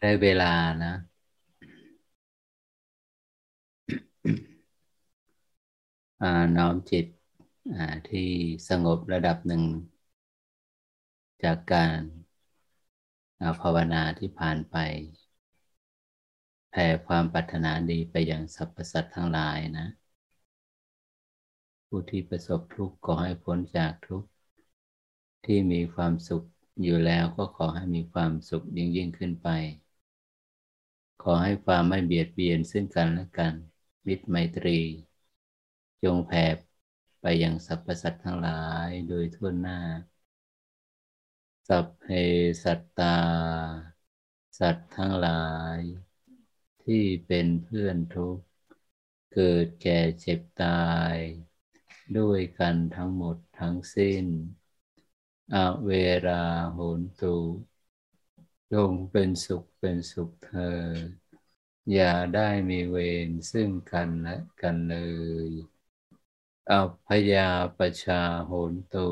ได้เวลานะ น้อมจิตที่สงบระดับหนึ่ง จากการภาวนาที่ผ่านไป แผ่ความปรารถนาดีไปยังสรรพสัตว์ทั้งหลายนะ ผู้ที่ประสบทุกข์ก็ให้พ้นจากทุกข์ที่มีความสุขอยู่แล้วก็ขอให้มีความสุขยิ่งยิ่งขึ้นไป ขอให้ความไม่เบียดเบียนซึ่งกันและกัน มิตรไมตรี จงแผ่ไปยังสรรพสัตว์ทั้งหลายโดยทั่วหน้า สัพเพสัตตา สัตว์ทั้งหลาย ที่เป็นเพื่อนทุกข์ เกิดแก่เจ็บตาย ด้วยกันทั้งหมดทั้งสิ้น อเวราโหนตุ จงเป็นสุขเป็นสุขเธอ อย่าได้มีเวรซึ่งกันและกันเลยอัพยาปชาโหนตุ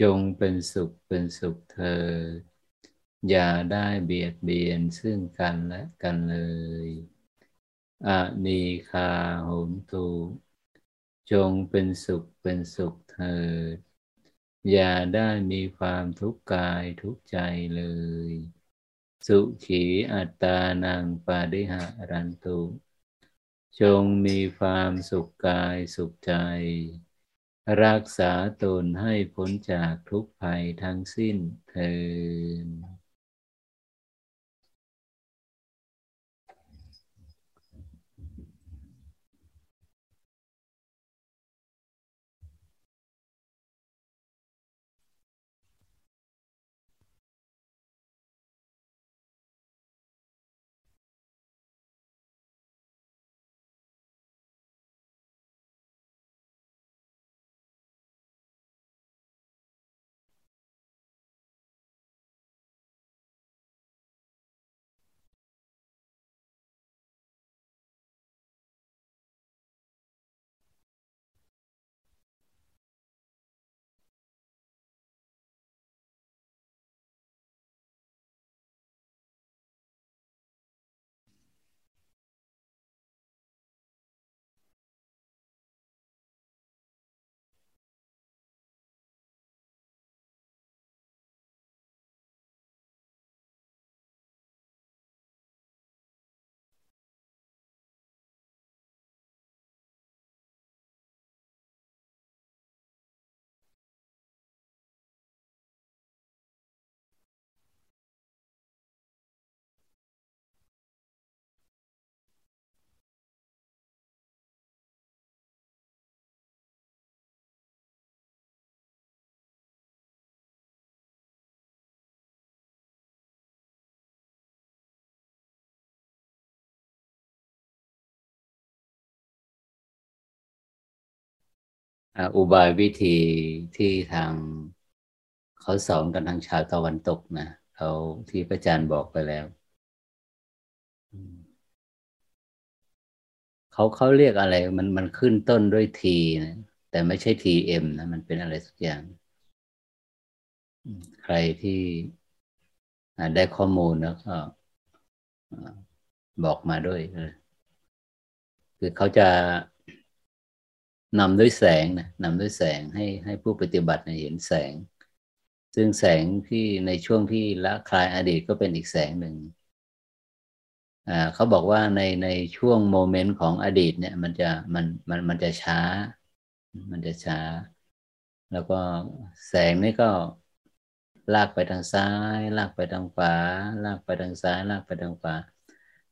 จงเป็นสุขเป็นสุขเธอ อย่าได้เบียดเบียนซึ่งกันและกันเลยอะนีคาโหนตุจงเป็นสุขเป็นสุขเธอ อย่าได้มีความทุกข์กายทุกใจเลย สุขีอัตตานังปาริหารันตุ จงมีความสุขกายสุขใจ รักษาตนให้พ้นจากทุกภัยทั้งสิ้นเถิด อุบายวิธีที่ทางเขาสอนกันทางชาวตะวันตกนะเขาที่พระอาจารย์บอกไปแล้วเขาเขาเรียกอะไรมันมันขึ้นต้นด้วยทีนะแต่ไม่ใช่ทีเอ็มนะมันเป็นอะไรสักอย่าง ใครที่ได้ข้อมูลแล้วก็บอกมาด้วยคือเขาจะ นำด้วยแสงนะนำด้วยแสงให้ให้ผู้ปฏิบัติเห็นแสง ซึ่งแสงที่ในช่วงที่ละคลายอดีตก็เป็นอีกแสงหนึ่งเขาบอกว่าในในช่วงโมเมนต์ของอดีตเนี่ยมันจะมันมันมันจะช้า มันจะช้า แล้วก็แสงนี่ก็ลากไปทางซ้าย ลากไปทางขวา ลากไปทางซ้าย ลากไปทางขวา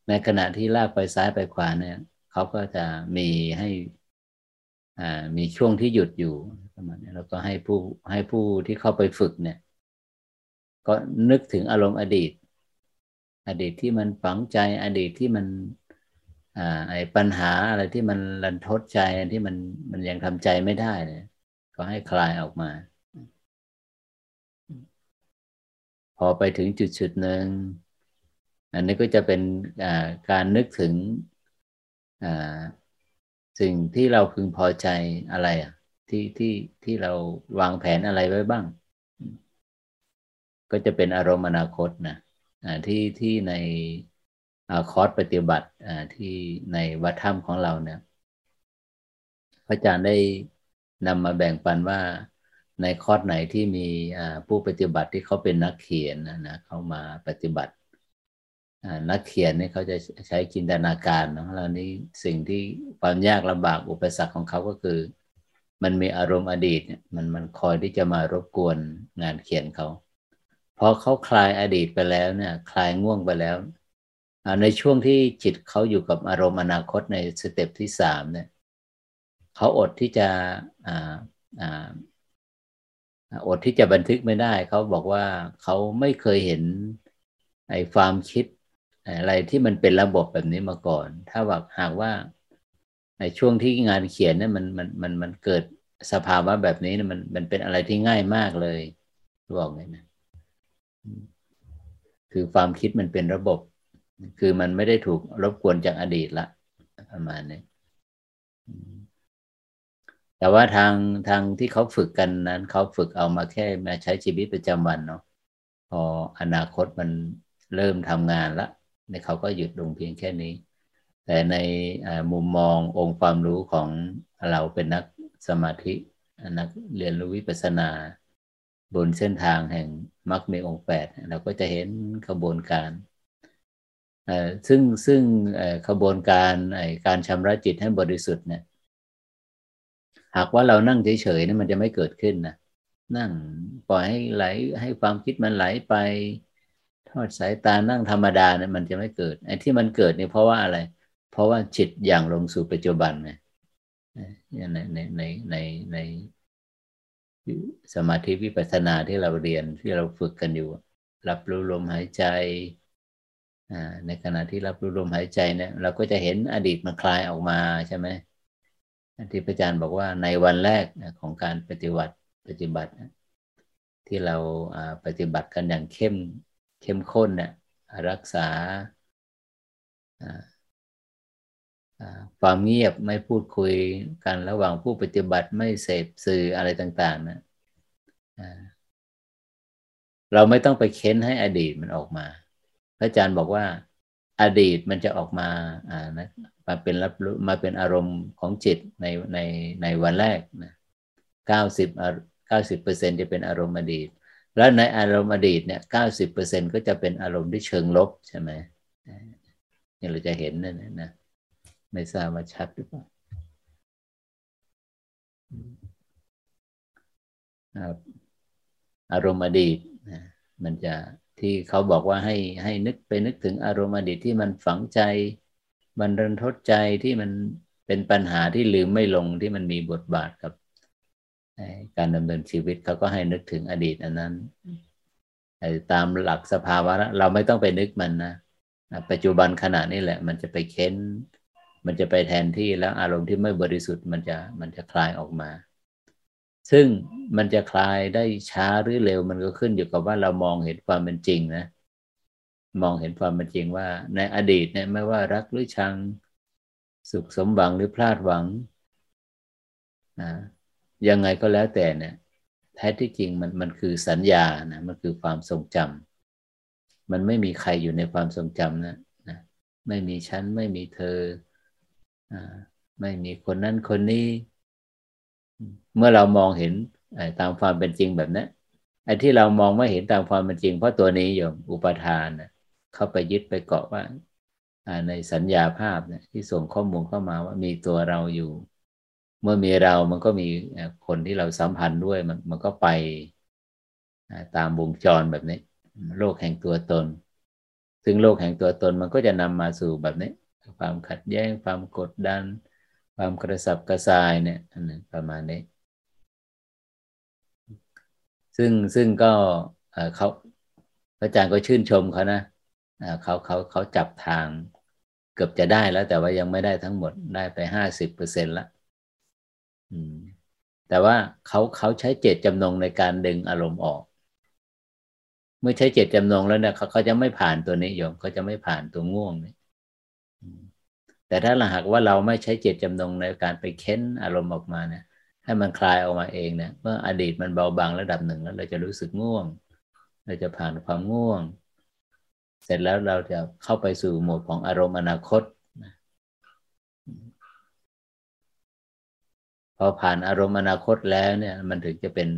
ในขณะที่ลากไปซ้ายไปขวาเนี่ยเขาก็จะมีให้ มีช่วงที่หยุดอยู่ประมาณนี้แล้วก็ให้ผู้ให้ผู้ที่เข้าไปฝึกเนี่ย ก็นึกถึงอารมณ์อดีต อดีตที่มันฝังใจอดีตที่มันอไอ้ปัญหาอะไรที่มันรันทดใจที่มันมันยังทำใจไม่ได้เลยก็ให้คลายออกมา พอไปถึงจุดจุดหนึ่งอันนี้ก็จะเป็นการนึกถึง สิ่งที่เราพึงพอใจอะไรอะ ที่ที่ที่เราวางแผนอะไรไว้บ้าง ก็จะเป็นอารมณ์อนาคตนะที่ที่ในคอร์สปฏิบัติที่ในวัดถ้ำของเราเนี่ยพระอาจารย์ได้นำมาแบ่งปันว่าในคอร์สไหนที่มีผู้ปฏิบัติที่เขาเป็นนักเขียนนะนะเขามาปฏิบัติ นักเขียนนี่เขาจะใช้จินตนาการเนาะแล้วนี้สิ่งที่ความยากลำบากอุปสรรคของเขาก็คือ มันมีอารมณ์อดีตเนี่ยมันมันคอยที่จะมารบกวนงานเขียนเขาพอเขาคลายอดีตไปแล้วเนี่ยคลายง่วงไปแล้วในช่วงที่จิตเขาอยู่กับอารมณ์อนาคตใน step ที่สามเนี่ยเขาอดที่จะอ่าอ่าอดที่จะบันทึกไม่ได้ เขาบอกว่าเขาไม่เคยเห็นไอ้ความคิด อะไรที่มันเป็นระบบแบบนี้มาก่อน ถ้าว่าหากว่าในช่วงที่งานเขียนเนี่ยมันมันมันมันเกิดสภาวะแบบนี้มันมันเป็นอะไรที่ง่ายมากเลยบอกเลยนะคือความคิดมันเป็นระบบ คือมันไม่ได้ถูกรบกวนจากอดีตละประมาณนี้แต่ว่าทางทางที่เขาฝึกกันนั้นเขาฝึกเอามาแค่มาใช้ชีวิตประจำวันเนาะพออนาคตมันเริ่มทำงานละ ในเขาก็หยุดลงเพียงแค่นี้ แต่ในมุมมององค์ความรู้ของเราเป็นนักสมาธินักเรียนรู้วิปัสสนา บนเส้นทางแห่งมรรคมีองค์แปดเราก็จะเห็นขบวนการซึ่งซึ่งขบวนการการชำระจิตให้บริสุทธิ์เนี่ยหากว่าเรานั่งเฉยๆนี่มันจะไม่เกิดขึ้นนะนั่งปล่อยให้ไหลให้ความคิดมันไหลไป ทอดสายตานั่งธรรมดาเนี่ยมันจะไม่เกิดไอ้ที่มันเกิดนี่เพราะว่าอะไร เพราะว่าจิตอย่างลงสู่ปัจจุบันไงในในในในในสมาธิวิปัสสนาที่เราเรียนที่เราฝึกกันอยู่ รับรู้ลมหายใจในขณะที่รับรู้ลมหายใจเนี่ย เราก็จะเห็นอดีตมันคลายออกมาใช่ไหมที่พระอาจารย์บอกว่าในวันแรกของการปฏิบัติปฏิบัติ ที่เราปฏิบัติกันอย่างเข้ม เข้มข้นเนี่ยรักษาความเงียบไม่พูดคุยกันระหว่างผู้ปฏิบัติไม่เสพสื่ออะไรต่าง ๆ นะเราไม่ต้องไปเค้นให้อดีตมันออกมา พระอาจารย์บอกว่า อดีตมันจะออกมาอ่านะมาเป็นรับรู้มาเป็นอารมณ์ของจิตในในในวันแรกนะเก้าสิบเก้าสิบเปอร์เซ็นจะเป็นอารมณ์อดีต แล้วในอารมณ์อดีตเนี่ยเก้าสิบเปอร์เซ็นก็จะเป็นอารมณ์ที่เชิงลบใช่ไหมนี่เราจะเห็นนั่นนะไม่ทราบว่าชัดหรือเปล่าอารมณ์อดีตนะมันจะที่เขาบอกว่าให้ให้นึกไปนึกถึงอารมณ์อดีตที่มันฝังใจมันรันทดใจที่มันเป็นปัญหาที่ลืมไม่ลงที่มันมีบทบาทกับ การดำเนินชีวิตเขาก็ให้นึกถึงอดีตอันนั้นตามหลักสภาวะเราไม่ต้องไปนึกมันนะปัจจุบันขณะนี้แหละ มันจะไปเค้น มันจะไปแทนที่แล้วอารมณ์ที่ไม่บริสุทธิ์มันจะมันจะคลายออกมา ซึ่งมันจะคลายได้ช้าหรือเร็วมันก็ขึ้นอยู่กับว่าเรามองเห็นความเป็นจริงนะ มองเห็นความเป็นจริงว่า ในอดีตเนี่ยไม่ว่ารักหรือชัง สุขสมหวังหรือพลาดหวังนะ ยังไงก็แล้วแต่เนี่ยแท้ที่จริงมันมันคือสัญญานะมันคือความทรงจำมันไม่มีใครอยู่ในความทรงจำนะนะไม่มีฉันไม่มีเธออไม่มีคนนั้นคนนี้ เมื่อเรามองเห็นตามความเป็นจริงแบบนี้ไอ้ที่เรามองไม่เห็นตามความเป็นจริง เพราะตัวนี้อยู่อุปทานนะเข้าไปยึดไปเกาะว่าในสัญญาภาพเนี่ยที่ส่งข้อมูลเข้ามาว่ามีตัวเราอยู่ เมื่อมีเรามันก็มีคนที่เราสัมพันธ์ด้วยมันมันก็ไปตามวงจรแบบนี้ โลกแห่งตัวตน ซึ่งโลกแห่งตัวตนมันก็จะนำมาสู่แบบนี้ ความขัดแย้งความกดดัน ความกระสับกระส่ายเนี่ยนนประมาณนี้ ซึ่งซึ่งก็เขาอาจารย์ก็ชื่นชมเขานะเขาเขาเขาจับทาง เกือบจะได้แล้ว แต่ว่ายังไม่ได้ทั้งหมดได้ไปห้าสิบเปอร์เซ็นต์ละ แต่ว่าเขาเขาใช้เจตจำนงในการดึงอารมณ์ออก เมื่อใช้เจตจำนงแล้วเนี่ยเขาเขาจะไม่ผ่านตัวนี้โยมเขาจะไม่ผ่านตัวง่วงนี่แต่ถ้าหากว่าเราไม่ใช้เจตจำนงในการไปเค้นอารมณ์ออกมาเนี่ยให้มันคลายออกมาเองเนี่ยเมื่ออดีตมันเบาบางระดับหนึ่งแล้วเราจะรู้สึกง่วง เราจะผ่านความง่วง เสร็จแล้วเราจะเข้าไปสู่โหมดของอารมณ์อนาคตพ อผ่านอารมณ์อนาคตแล้วเนี่ยมันถึงจะเป็น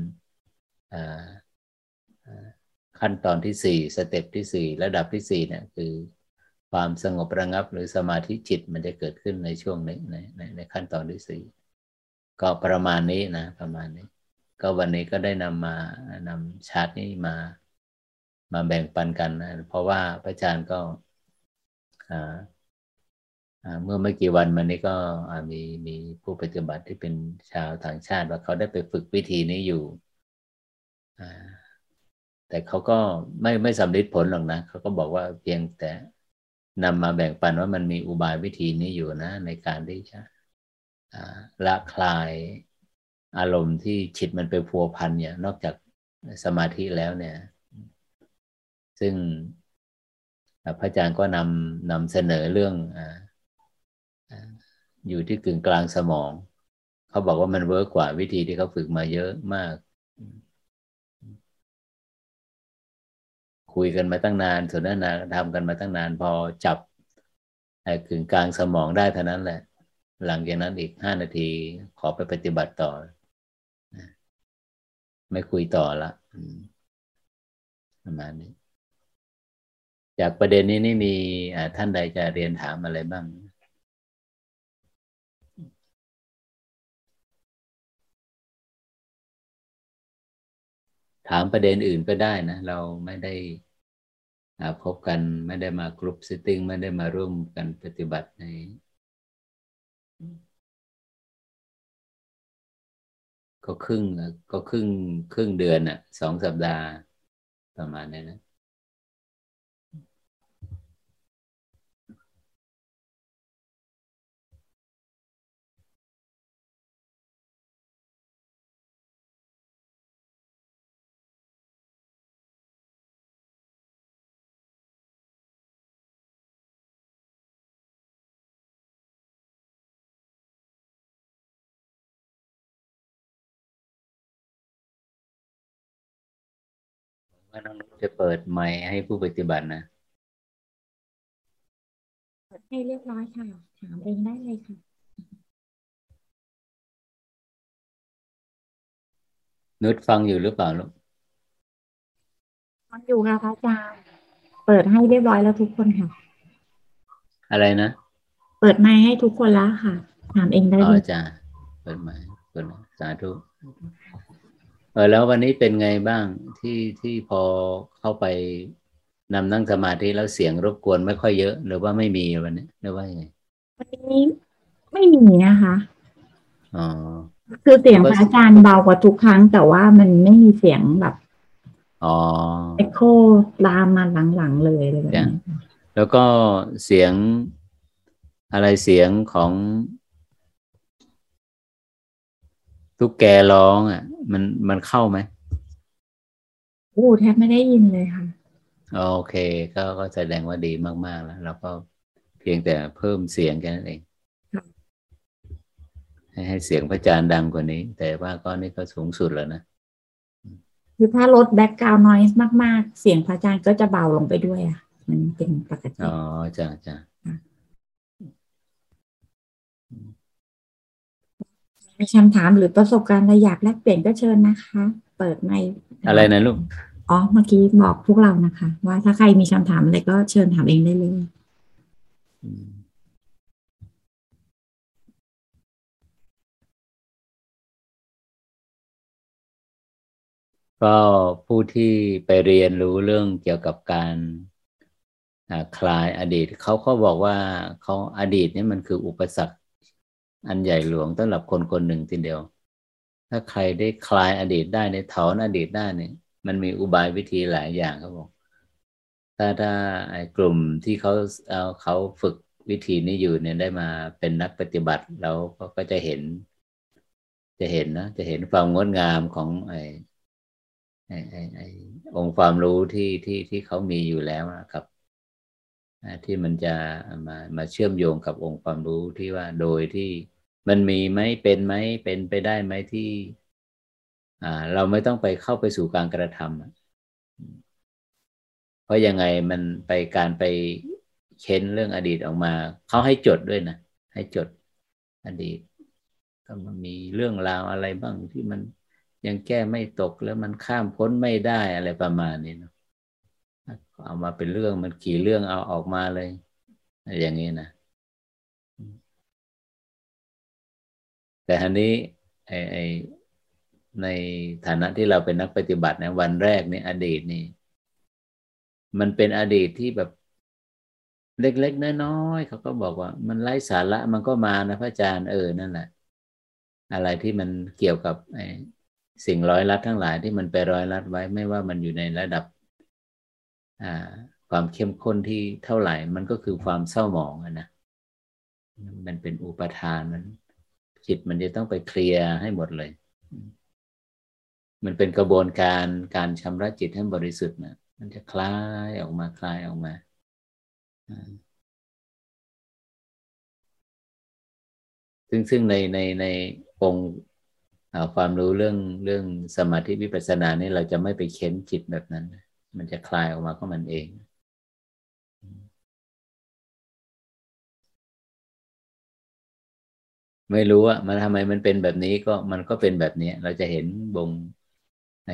ขั้นตอนที่สี่ step ที่สี่ระดับที่สี่เนี่ยคือความสงบระงับหรือสมาธิจิตมันจะเกิดขึ้นในช่วงนี้ในในในขั้นตอนที่สี่ก็ประมาณนี้นะประมาณนี้ ก็วันนี้ก็ได้นำมานำชาร์ตนี้มามาแบ่งปันกันนะเพราะว่าพระอาจารย์ก็ เมื่อไม่กี่วันมานี้ก็มีมีผู้ปฏิบัติที่เป็นชาวต่างชาติว่าเขาได้ไปฝึกวิธีนี้อยู่แต่เขาก็ไม่ไม่สำเร็จผลหรอกนะเขาก็บอกว่าเพียงแต่นำมาแบ่งปันว่ามันมีอุบายวิธีนี้อยู่นะ ในการที่จะละคลายอารมณ์ที่จิตมันไปพัวพันเนี่ยนอกจากสมาธิแล้วเนี่ย ซึ่งพระอาจารย์ก็นำนำเสนอเรื่องอยู่ที่กึ่งกลางสมอง เขาบอกว่ามัน work กว่าวิธีที่เขาฝึกมาเยอะมาก คุยกันมาตั้งนานสนทนาธรรมกันมาตั้งนาน พอจับไอ้กึ่งกลางสมองได้เท่านั้นแหละ หลังจากนั้นอีกห้านาทีขอไปปฏิบัติต่อ ไม่คุยต่อละประมาณนี้ จากประเด็นนี้นี่มีท่านใดจะเรียนถามอะไรบ้าง ถามประเด็นอื่นก็ได้นะ เราไม่ได้พบกันไม่ได้มา group sitting ไม่ได้มาร่วมกันปฏิบัติในก็ครึ่งก็ครึ่งครึ่งเดือนอะสองสัปดาห์ประมาณนี้นะ ว่าน้องนุจะเปิดไมค์ให้ผู้ปฏิบัตินะเปิดให้เรียบร้อยค่ะ ถามเองได้เลยค่ะ นุชฟังอยู่หรือเปล่าลูกฟังอยู่ค่ะพระอาจารย์เปิดให้เรียบร้อยแล้วทุกคนค่ะ อะไรนะ เปิดไมค์ให้ทุกคนแล้วค่ะ ถามเองได้เลยจ้าเปิดไมค์เปิดสาธุ เออแล้ววันนี้เป็นไงบ้างที่ที่พอเข้าไปนำนั่งสมาธิแล้วเสียงรบกวนไม่ค่อยเยอะ หรือว่าไม่มีวันนี้หรือว่าไงวันนี้ไม่มีนะคะอ๋อคือเสียงพระอาจารย์เบากว่าทุกครั้ง แต่ว่ามันไม่มีเสียงแบบอ๋อเอ็โคลามมาหลังๆเลยเลยแบบนี้แล้วก็เสียงอะไรเสียงของ ตุ๊กแกร้องอะ มันมันเข้าไหมโอ้แทบไม่ได้ยินเลยค่ะโอเค ก็ก็แสดงว่าดีมาก ๆ แล้วแล้วก็เพียงแต่เพิ่มเสียงแค่นั้นเองให้ให้เสียงพระอาจารย์ดังกว่านี้ แต่ว่าก็นี่ก็สูงสุดแล้วนะคือถ้าลดแบ็กกราวน์น้อยมาก ๆ เสียงพระอาจารย์ก็จะเบาลงไปด้วยอะ มันเป็นปกติอ๋อจ้าจ้า มีคำถามหรือประสบการณ์อะไรอยากแลกเปลี่ยนก็เชิญนะคะ เปิดในอะไรนะลูกอ๋อเมื่อกี้บอกพวกเรานะคะ ว่าถ้าใครมีคำถามอะไรก็เชิญถามเองได้เลยก็ผู้ที่ไปเรียนรู้เรื่องเกี่ยวกับการคลายอดีตเขาเขาบอกว่าเขาอดีตนี่มันคืออุปสรรค อันใหญ่หลวงสำหรับคนคนหนึ่งทีเดียว ถ้าใครได้คลายอดีตได้ในถอนอดีตได้เนี่ย มันมีอุบายวิธีหลายอย่างครับผมถ้าถ้าไอ้กลุ่มที่เขาเอาเขาฝึกวิธีนี้อยู่เนี่ยได้มาเป็นนักปฏิบัติแล้วก็จะเห็น จะเห็นนะจะเห็นความงดงามของไอ้ไอ้ไอ้ไอ้องค์ความรู้ที่ที่ที่เขามีอยู่แล้วนะครับที่มันจะมามาเชื่อมโยงกับองค์ความรู้ที่ว่าโดยที่ มันมีไหมเป็นไหมเป็นไปได้ไหมที่อ่าเราไม่ต้องไปเข้าไปสู่การกระทำเพราะยังไงมันไปการไปเค้นเรื่องอดีตออกมา เขาให้จดด้วยนะ ให้จดอดีต ก็มันมีเรื่องราวอะไรบ้างที่มันยังแก้ไม่ตกแล้วมันข้ามพ้นไม่ได้อะไรประมาณนี้เนาะเอามาเป็นเรื่องมันกี่เรื่องเอาออกมาเลย อย่างนี้นะ แต่อันนี้ไอไอในฐานะที่เราเป็นนักปฏิบัตินะวันแรกนี่อดีตนี่ มันเป็นอดีตที่แบบเล็กๆน้อยๆเขาก็บอกว่า มันไร้สาระมันก็มานะพระอาจารย์เออนั่นแหละอะไรที่มันเกี่ยวกับไอสิ่งร้อยลัดทั้งหลายที่มันไปร้อยลัดไว้ไม่ว่ามันอยู่ในระดับ อ่า ความเข้มข้นที่เท่าไหร่ มันก็คือความเศร้าหมองนะมันเป็นอุปทานมัน จิตมันจะต้องไปเคลียร์ให้หมดเลย มันเป็นกระบวนการการชำระจิตให้บริสุทธิ์นะมันจะคลายออกมาคลายออกมาซึ่งซึ่งในในในองค์ความรู้เรื่องเรื่องสมาธิวิปัสสนานี่เราจะไม่ไปเค้นจิตแบบนั้น มันจะคลายออกมาก็มันเอง ไม่รู้ว่ามันทำไมมันเป็นแบบนี้ก็มันก็เป็นแบบนี้เราจะเห็นบ่ง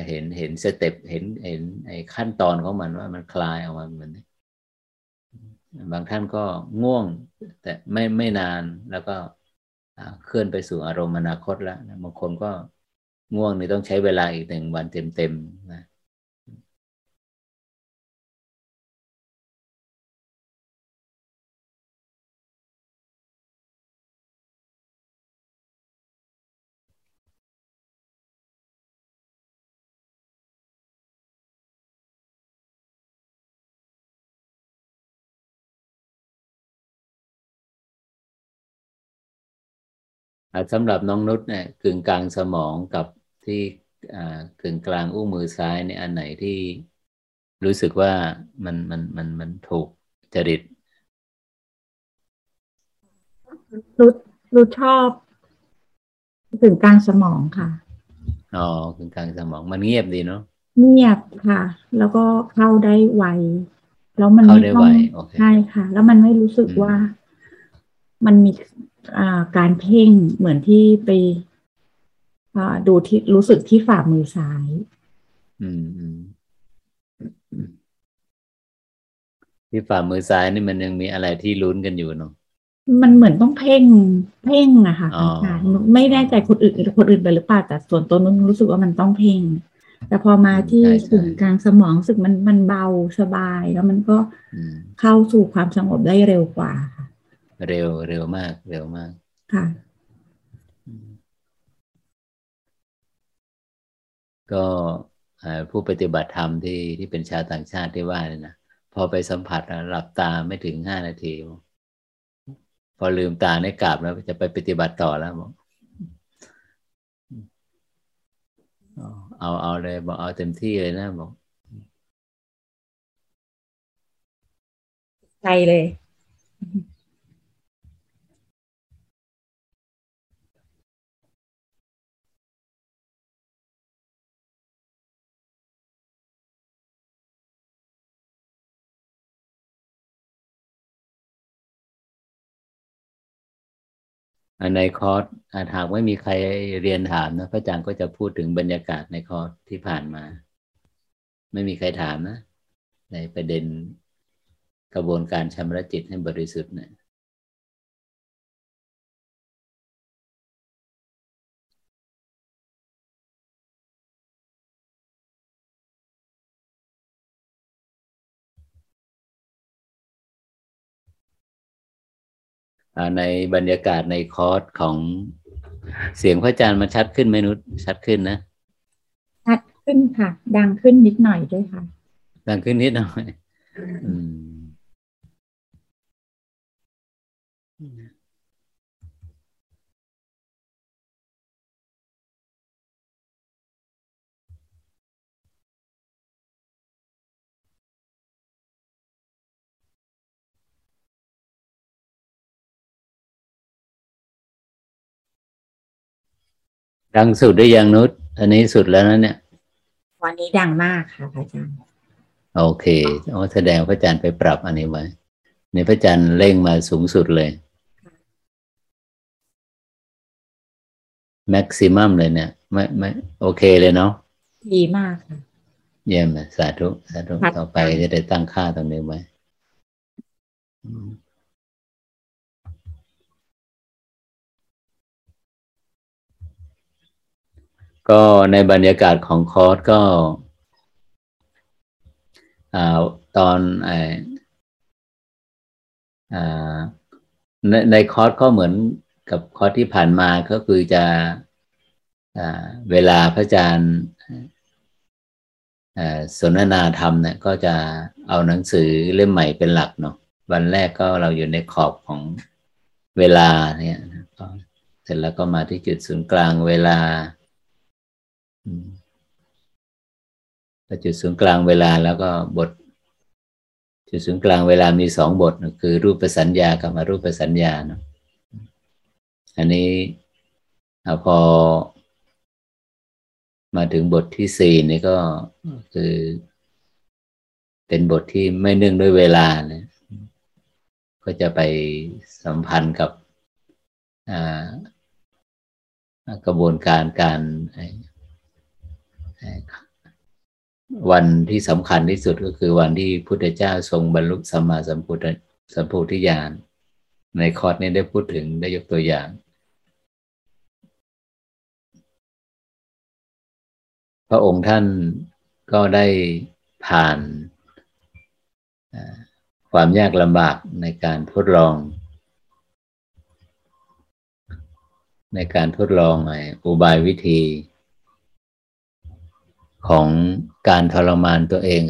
เห็นเห็นสเต็ปเห็นเห็นไอ้ขั้นตอนของมันว่ามันคลายออกมาเหมือนบางท่านก็ง่วง แต่ไม่ไม่นานแล้วก็เคลื่อนไปสู่อารมณ์อนาคตแล้วบางคนก็ง่วงนี่ต้องใช้เวลาอีกหนึ่งวันเต็มๆนะ สำหรับน้องนุชเนี่ยกึ่งกลางสมองกับที่กึ่งกลางอุ้งมือซ้ายเนี่ยอันไหนที่รู้สึกว่ามันมันมันมันถูกจริตรู้รู้ชอบกึ่งกลางสมองค่ะอ๋อกึ่งกลางสมองมันเงียบดีเนาะเงียบค่ะ แล้วก็เข้าได้ไวแล้วมันไม่ต้องใช่ค่ะ แล้วมันไม่รู้สึกว่ามันมี การเพ่งเหมือนที่ไปดูที่รู้สึกที่ฝ่ามือซ้ายอืมที่ฝ่ามือซ้ายนี่มันยังมีอะไรที่ลุ้นกันอยู่เนาะมันเหมือนต้องเพ่งเพ่งอะค่ะอาจารย์ไม่แน่ใจคนอื่นคนอื่นไปหรือเปล่าแต่ส่วนตัวนู้นรู้สึกว่ามันต้องเพ่ง แต่พอมาที่ศูนย์กลางสมองรู้สึกมันมันเบาสบายแล้วมันก็เข้าสู่ความสงบได้เร็วกว่าค่ะ เร็วเร็วมาก เร็วมาก ค่ะ ก็ผู้ปฏิบัติธรรมที่ที่เป็นชาวต่างชาติที่ว่าเนี่ยนะพอไปสัมผัสหลับตาไม่ถึงห้านาที พอลืมตาในกราบแล้วจะไปปฏิบัติต่อแล้วบอกเอาเอาเลยบอกเอาเต็มที่เลยนะบอกใจเลย ในคอร์สหากไม่มีใครเรียนถามนะพระอาจารย์ก็จะพูดถึงบรรยากาศในคอร์สที่ผ่านมา ไม่มีใครถามนะ ในประเด็นกระบวนการชำระจิตให้บริสุทธิ์เนะ ในบรรยากาศในคอร์สของเสียงพระอาจารย์มันชัดขึ้นไหมนุชชัดขึ้นนะ ชัดขึ้นค่ะ ดังขึ้นนิดหน่อยด้วยค่ะ ดังขึ้นนิดหน่อย อืม ดังสุดได้ยังนุชอันนี้สุดแล้วนะเนี่ย วันนี้ดังมากค่ะอาจารย์ โอเคโอ้แสดงพระอาจารย์ไปปรับอันนี้ไว้ในพระอาจารย์เร่งมาสูงสุดเลย แม็กซิมัมเลยเนี่ย ไม่ไม่โอเคเลยเนาะ ดีมากค่ะ เยี่ยมสาธุ สาธุ ต่อไปจะได้ตั้งค่าตรงนี้ไว้ ก็ในบรรยากาศของคอร์สก็ตอนอในในคอร์สก็เหมือนกับคอร์สที่ผ่านมาก็คือจะเวลาพระอาจารย์สนทนาธรรมเนี่ยก็จะเอาหนังสือเล่มใหม่เป็นหลักเนาะวันแรกก็เราอยู่ในขอบของเวลาเนี่ยเสร็จแล้วก็มาที่จุดศูนย์กลางเวลา จุดศูนย์กลางเวลาแล้วก็บท จุดศูนย์กลางเวลามีสองบท คือรูปสัญญากับอรูปสัญญาเนาะอันนี้พอมาถึงบทที่สี่นี่ก็คือเป็นบทที่ไม่เนื่องด้วยเวลานะก็จะไปสัมพันธ์กับกระบวนการการ วันที่สำคัญที่สุดก็คือวันที่พุทธเจ้าทรงบรรลุสัมมาสัมพุทธสัมพุทธิญาณในคอร์สนี้ได้พูดถึงได้ยกตัวอย่าง พระองค์ท่านก็ได้ผ่านความยากลำบากในการทดลอง ในการทดลองอุบายวิธี ของการทรมานตัวเอง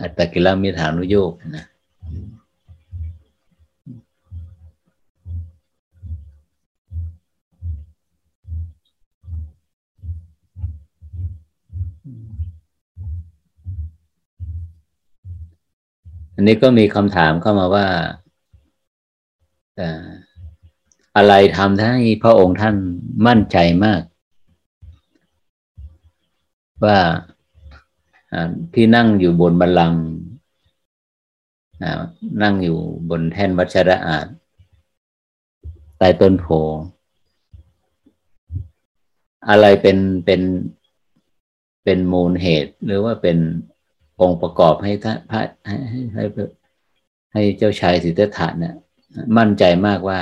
อัตตกิลมิฐานุโยกนะอันนี้ก็มีคำถามเข้ามาว่าอะไรทำให้พระองค์ท่านมั่นใจมาก ว่าที่นั่งอยู่บนบัลลังก์นั่งอยู่บนแท่นวัชระอาจใต้ต้นโพอะไรเป็นเป็นเป็นมูลเหตุ หรือว่าเป็นองค์ประกอบให้ท่านพระให้ให้ให้เจ้าชายสิทธัตถะเนี่ยมั่นใจมากว่า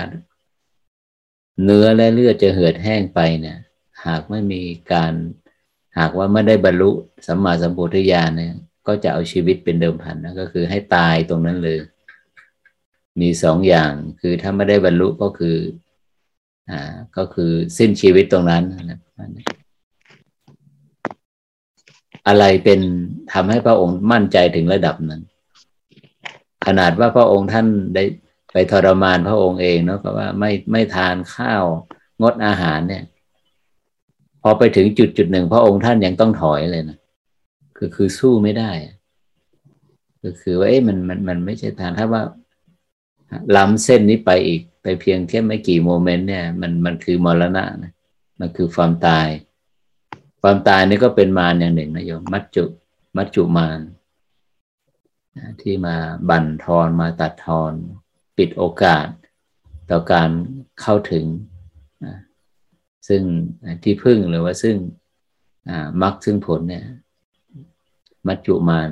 เนื้อและเลือดจะเหือดแห้งไปเนี่ย หากไม่มีการ หากว่าไม่ได้บรรลุสัมมาสัมพุทธญาณเนี่ย ก็จะเอาชีวิตเป็นเดิมพันนะก็คือให้ตายตรงนั้นเลย มีสองอย่างคือถ้าไม่ได้บรรลุก็คือ อ่า ก็คือสิ้นชีวิตตรงนั้นนะอะไรเป็นทำให้พระองค์มั่นใจถึงระดับนั้น ขนาดว่าพระองค์ท่านได้ไปทรมานพระองค์เองเนาะเพราะว่าไม่ไม่ทานข้าวงดอาหารเนี่ย พอไปถึงจุดจุดหนึ่งพระองค์ท่านยังต้องถอยเลยนะคือคือสู้ไม่ได้ ก็คือว่าเอ๊ะมันมันมันไม่ใช่ทางถ้าว่าล้ำเส้นนี้ไปอีกไปเพียงแค่ไม่กี่โมเมนต์เนี่ย มันมันคือมรณะนะมันคือความตาย ความตายนี่ก็เป็นมารอย่างหนึ่งนะโยมมัจจุมัจจุมารที่มาบั่นทอนมาตัดทอน ปิดโอกาส ต่อการเข้าถึง ซึ่งที่พึ่งหรือว่าซึ่งมรรคซึ่งผลเนี่ย มัจจุมาร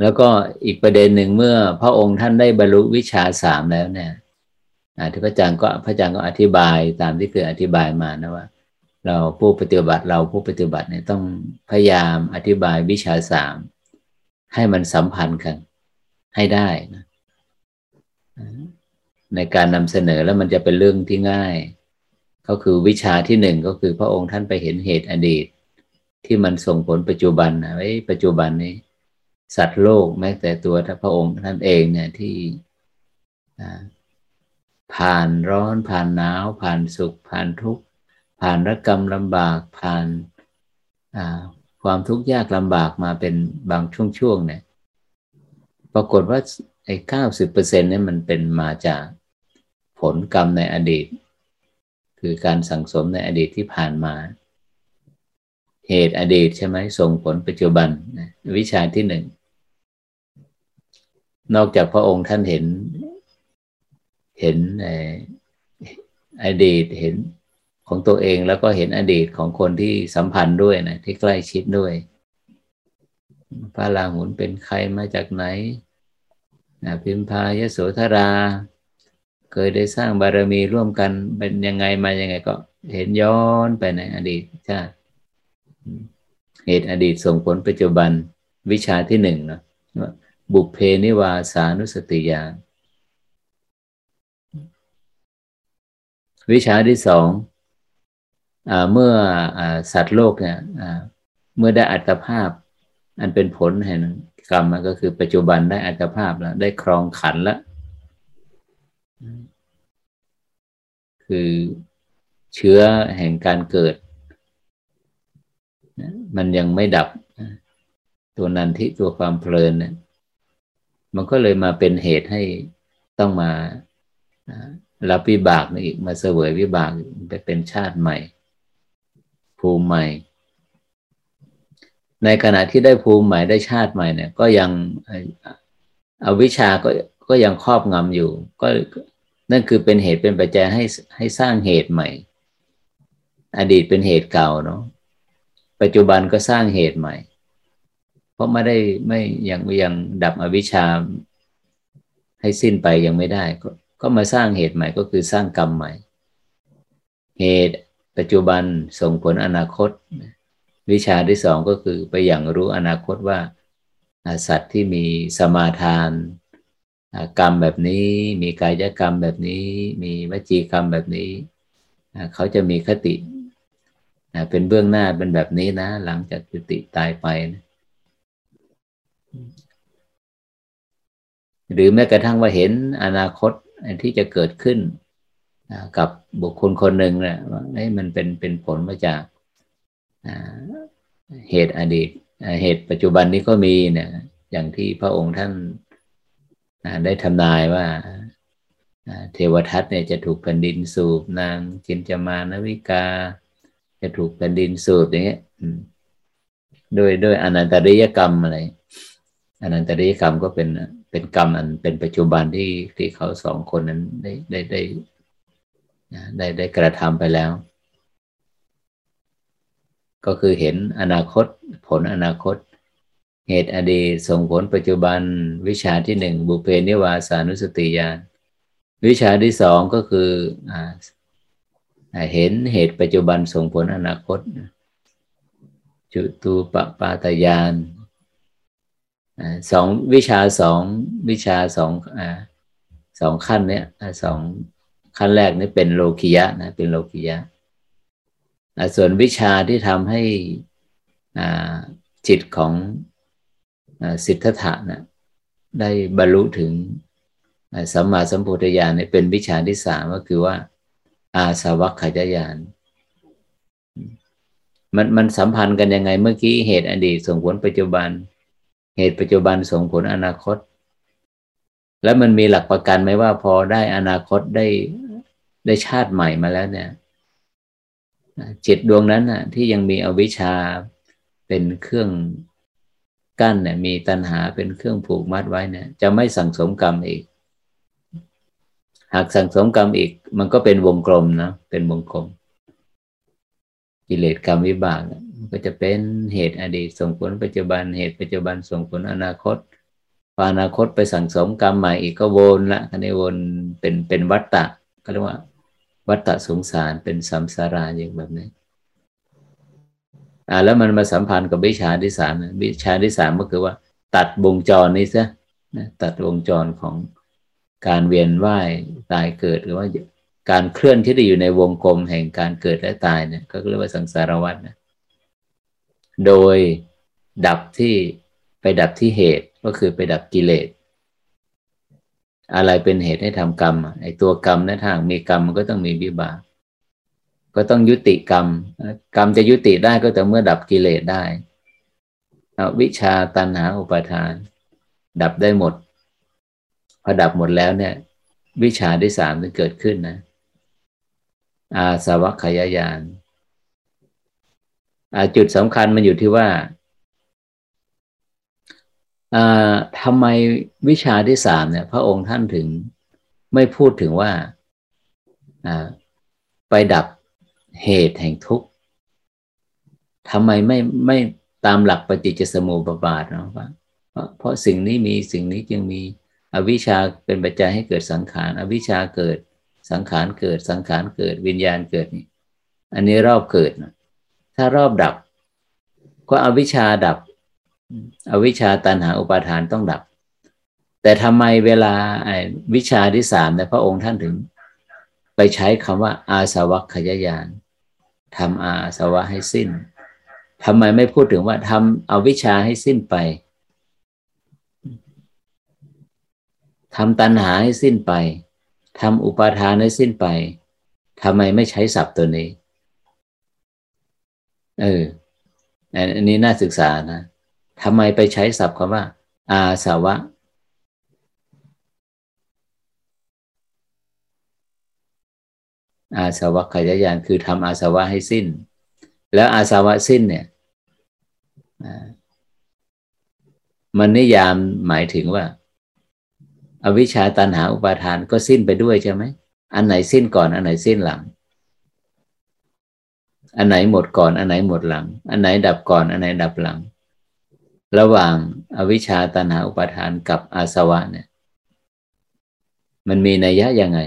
แล้วก็อีกประเด็นหนึ่งเมื่อพระองค์ท่านได้บรรลุวิชาสามแล้วเนี่ยที่พระอาจารย์ก็พระอาจารย์ก็อธิบายตามที่เคยอธิบายมานะว่า เราผู้ปฏิบัติเราผู้ปฏิบัติเนี่ยต้องพยายามอธิบายวิชาสามให้มันสัมพันธ์กันให้ได้นะ ในการนำเสนอแล้วมันจะเป็นเรื่องที่ง่าย ก็คือวิชาที่หนึ่งก็คือพระองค์ท่านไปเห็นเหตุอดีต ที่มันส่งผลปัจจุบันนะไอ้ปัจจุบันนี้ สัตว์โลกแม้แต่ตัวพระองค์ท่านเองเนี่ยที่ผ่านร้อนผ่านหนาว ผ่านสุข ผ่านทุกข์ ผ่านรกรรมลำบากผ่านความทุกข์ยากลำบากมาเป็นบางช่วงๆเนี่ยปรากฏว่า ไอ้เก้าสิบเปอร์เซ็นต์นี่มันเป็นมาจากผลกรรมในอดีต คือการสั่งสมในอดีตที่ผ่านมา เหตุอดีตใช่ไหมส่งผลปัจจุบันวิชาที่หนึ่ง นอกจากพระองค์ท่านเห็น เห็นอดีตเห็นของตัวเองแล้วก็เห็นอดีตของคนที่สัมพันธ์ด้วยนะที่ใกล้ชิดด้วยพระราหุลเป็นใครมาจากไหน พิมพายโสธรา เคยได้สร้างบารมีร่วมกันเป็นยังไงมายังไงก็เห็นย้อนไปในอดีตชาติเหตุอดีตส่งผลปัจจุบันวิชาที่หนึ่งนะบุพเพนิวาสานุสติญาณวิชาที่สองอเมื่ออสัตว์โลกเนี่ยเมื่อได้อัตภาพ อันเป็นผลแห่ง กรรมก็คือปัจจุบันได้อัตภาพแล้ว ได้ครองขันแล้วคือเชื้อแห่งการเกิด มันยังไม่ดับ ตัวนันที่ตัวความเพลินเนี่ยมันก็เลยมาเป็นเหตุให้ต้องมารับวิบากอีกมาเสวยวิบากไปเป็นชาติใหม่ ภูมิใหม่ ในขณะที่ได้ภูมิใหม่ได้ชาติใหม่เนี่ย ก็ยังอวิชาก็ก็ยังครอบงำอยู่ ก็นั่นคือเป็นเหตุเป็นปัจจัยให้ให้สร้างเหตุใหม่ อดีตเป็นเหตุเก่าเนาะปัจจุบันก็สร้างเหตุใหม่ เพราะไม่ได้ไม่ยังยังดับอวิชชาให้สิ้นไปยังไม่ได้ ก็ก็มาสร้างเหตุใหม่ก็คือสร้างกรรมใหม่ เหตุปัจจุบันส่งผลอนาคต วิชาที่สองก็คือไปอย่างรู้อนาคตว่าสัตว์ที่มีสมาทานกรรมแบบนี้ มีกายกรรมแบบนี้ มีวจีกรรมแบบนี้เขาจะมีคติเป็นเบื้องหน้าเป็นแบบนี้นะ หลังจากจุติตายไปนะหรือแม้กระทั่งว่าเห็นอนาคตที่จะเกิดขึ้นกับบุคคลคนหนึ่งเนี่ยว่ามันเป็นเป็นผลมาจาก เหตุอดีตเหตุปัจจุบันนี้ก็มีนี่ยอย่างที่พระองค์ท่านได้ทำนายว่าเทวทัตเนี่ยจะถูกแผ่นดินสูบ นางจินจามานวิกา จะถูกแผ่นดินสูบอย่างเงี้ยโดยโดยอนันตริยกรรมอะไรอนันตริยกรรมก็เป็นเป็นกรรมอันเป็นปัจจุบันที่ที่เขาสองคนนั้นได้ได้ได้ได้ได้กระทำไปแล้ว ก็คือเห็นอนาคตผลอนาคต เหตุอดีตส่งผลปัจจุบัน วิชาที่หนึ่งบุเพนิวาสานุสติญาณวิชาที่สองก็คืออเห็นเหตุปัจจุบันส่งผลอนาคต จุตูปปาตยานสองวิชาสองวิชาสองอสองขั้นเนี้ยสองขั้นแรกนี่เป็นโลกิยะนะเป็นโลกิยะ ส่วนวิชาที่ทำให้จิตของสิทธัตถะนะได้บรรลุถึงสัมมาสัมพุทธญาณเป็นวิชาที่สามก็คือว่า อาสาวัคขยายานมันมันสัมพันธ์กันยังไงเมื่อกี้เหตุอดีตส่งผลปัจจุบัน เหตุปัจจุบันส่งผลอนาคต แล้วมันมีหลักประกันไหมว่าพอได้อนาคตได้ได้ชาติใหม่มาแล้วเนี่ย จิตดวงนั้นน่ะที่ยังมีอวิชชาเป็นเครื่องกั้นเนี่ยมีตัณหาเป็นเครื่องผูกมัดไว้เนี่ยจะไม่สั่งสมกรรมอีก หากสั่งสมกรรมอีก มันก็เป็นวงกลมนะเป็นวงกลม กิเลสกรรมวิบากนก็จะเป็นเหตุอดีตส่งผลปัจจุบันเหตุปัจจุบันส่งผลอนาคตพออนาคตไปสั่งสมกรรมใหม่อีกก็วนละอันนี้วนเป็นเป็นวัตตะก็เรียกว่า วัตตะสงสารเป็นสัมสาราอย่างแบบนี้อ่าแล้วมันมาสัมพันธ์กับวิชาที่สามวิชาที่สามก็คือว่า ตัดวงจรนี้ซะตัดวงจรของการเวียนว่ายตายเกิดหรือว่าการเคลื่อนที่ได้อยู่ในวงกลมแห่งการเกิดและตายเนี่ยก็เรียกว่าสังสารวัฏนะโดยดับที่ไปดับที่เหตุก็คือไปดับกิเลส อะไรเป็นเหตุให้ทำกรรม ไอ้ตัวกรรมนะทางมีกรรมมันก็ต้องมีวิบาก ก็ต้องยุติกรรม กรรมจะยุติได้ก็แต่เมื่อดับกิเลสได้วิชาตันหาอุปาทาน ดับได้หมด พอดับหมดแล้วเนี่ย วิชาที่สามจะเกิดขึ้นนะ อาสวัคยายานจุดสำคัญมันอยู่ที่ว่า ทำไมวิชาที่สามเนี่ย พระองค์ท่านถึงไม่พูดถึงว่าไปดับเหตุแห่งทุกข์ทำไมไม่ไม่ตามหลักปฏิจจสมุปบาทเนาะเพราะเพราะสิ่งนี้มีสิ่งนี้จึงมีอวิชชาเป็นปัจจัยให้เกิดสังขาร อวิชชาเกิดสังขารเกิดสังขารเกิดวิญญาณเกิดนี่ อันนี้รอบเกิดนะถ้ารอบดับ ก็อวิชชาดับ อวิชชาตันหาอุปาทานต้องดับ แต่ทำไมเวลาวิชาที่สามเนี่ยพระองค์ท่านถึง ไปใช้คำว่า อาสวัคขยายานทำอาสวะให้สิ้นทำไมไม่พูดถึงว่าทำเอาวิชาให้สิ้นไปทำตัณหาให้สิ้นไปทำอุปาทานให้สิ้นไปทำไมไม่ใช้ศัพท์ตัวนี้ เออ อันนี้น่าศึกษานะ ทำไมไปใช้ศัพท์คำว่า อาสาวะ อาสาวะขยายานคือทำอาสาวะให้สิ้น แล้วอาสาวะสิ้นเนี่ยมันนิยามหมายถึงว่า อวิชชาตันหาอุปาทานก็สิ้นไปด้วยใช่ไหม อันไหนสิ้นก่อนอันไหนสิ้นหลัง อันไหนหมดก่อน อันไหนหมดหลัง อันไหนดับก่อน อันไหนดับหลัง ระหว่างอวิชชาตันหาอุปาทานกับอาสวะเนี่ย มันมีนัยยะยังไง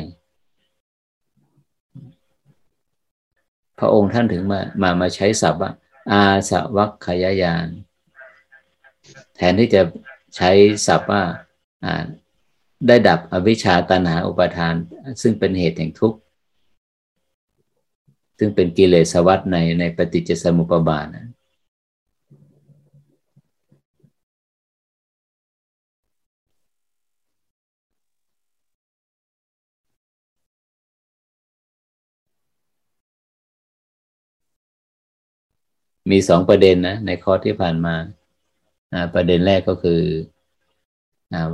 พระองค์ท่านถึงมามามาใช้ศัพท์ว่าอาสวัคขยายาน แทนที่จะใช้ศัพท์ว่าได้ดับอวิชชาตันหาอุปาทาน ซึ่งเป็นเหตุแห่งทุกข์ ซึ่งเป็นกิเลสวัฏในในปฏิจจสมุปบาทนะ มีสองประเด็นนะ ในข้อที่ผ่านมาประเด็นแรกก็คือ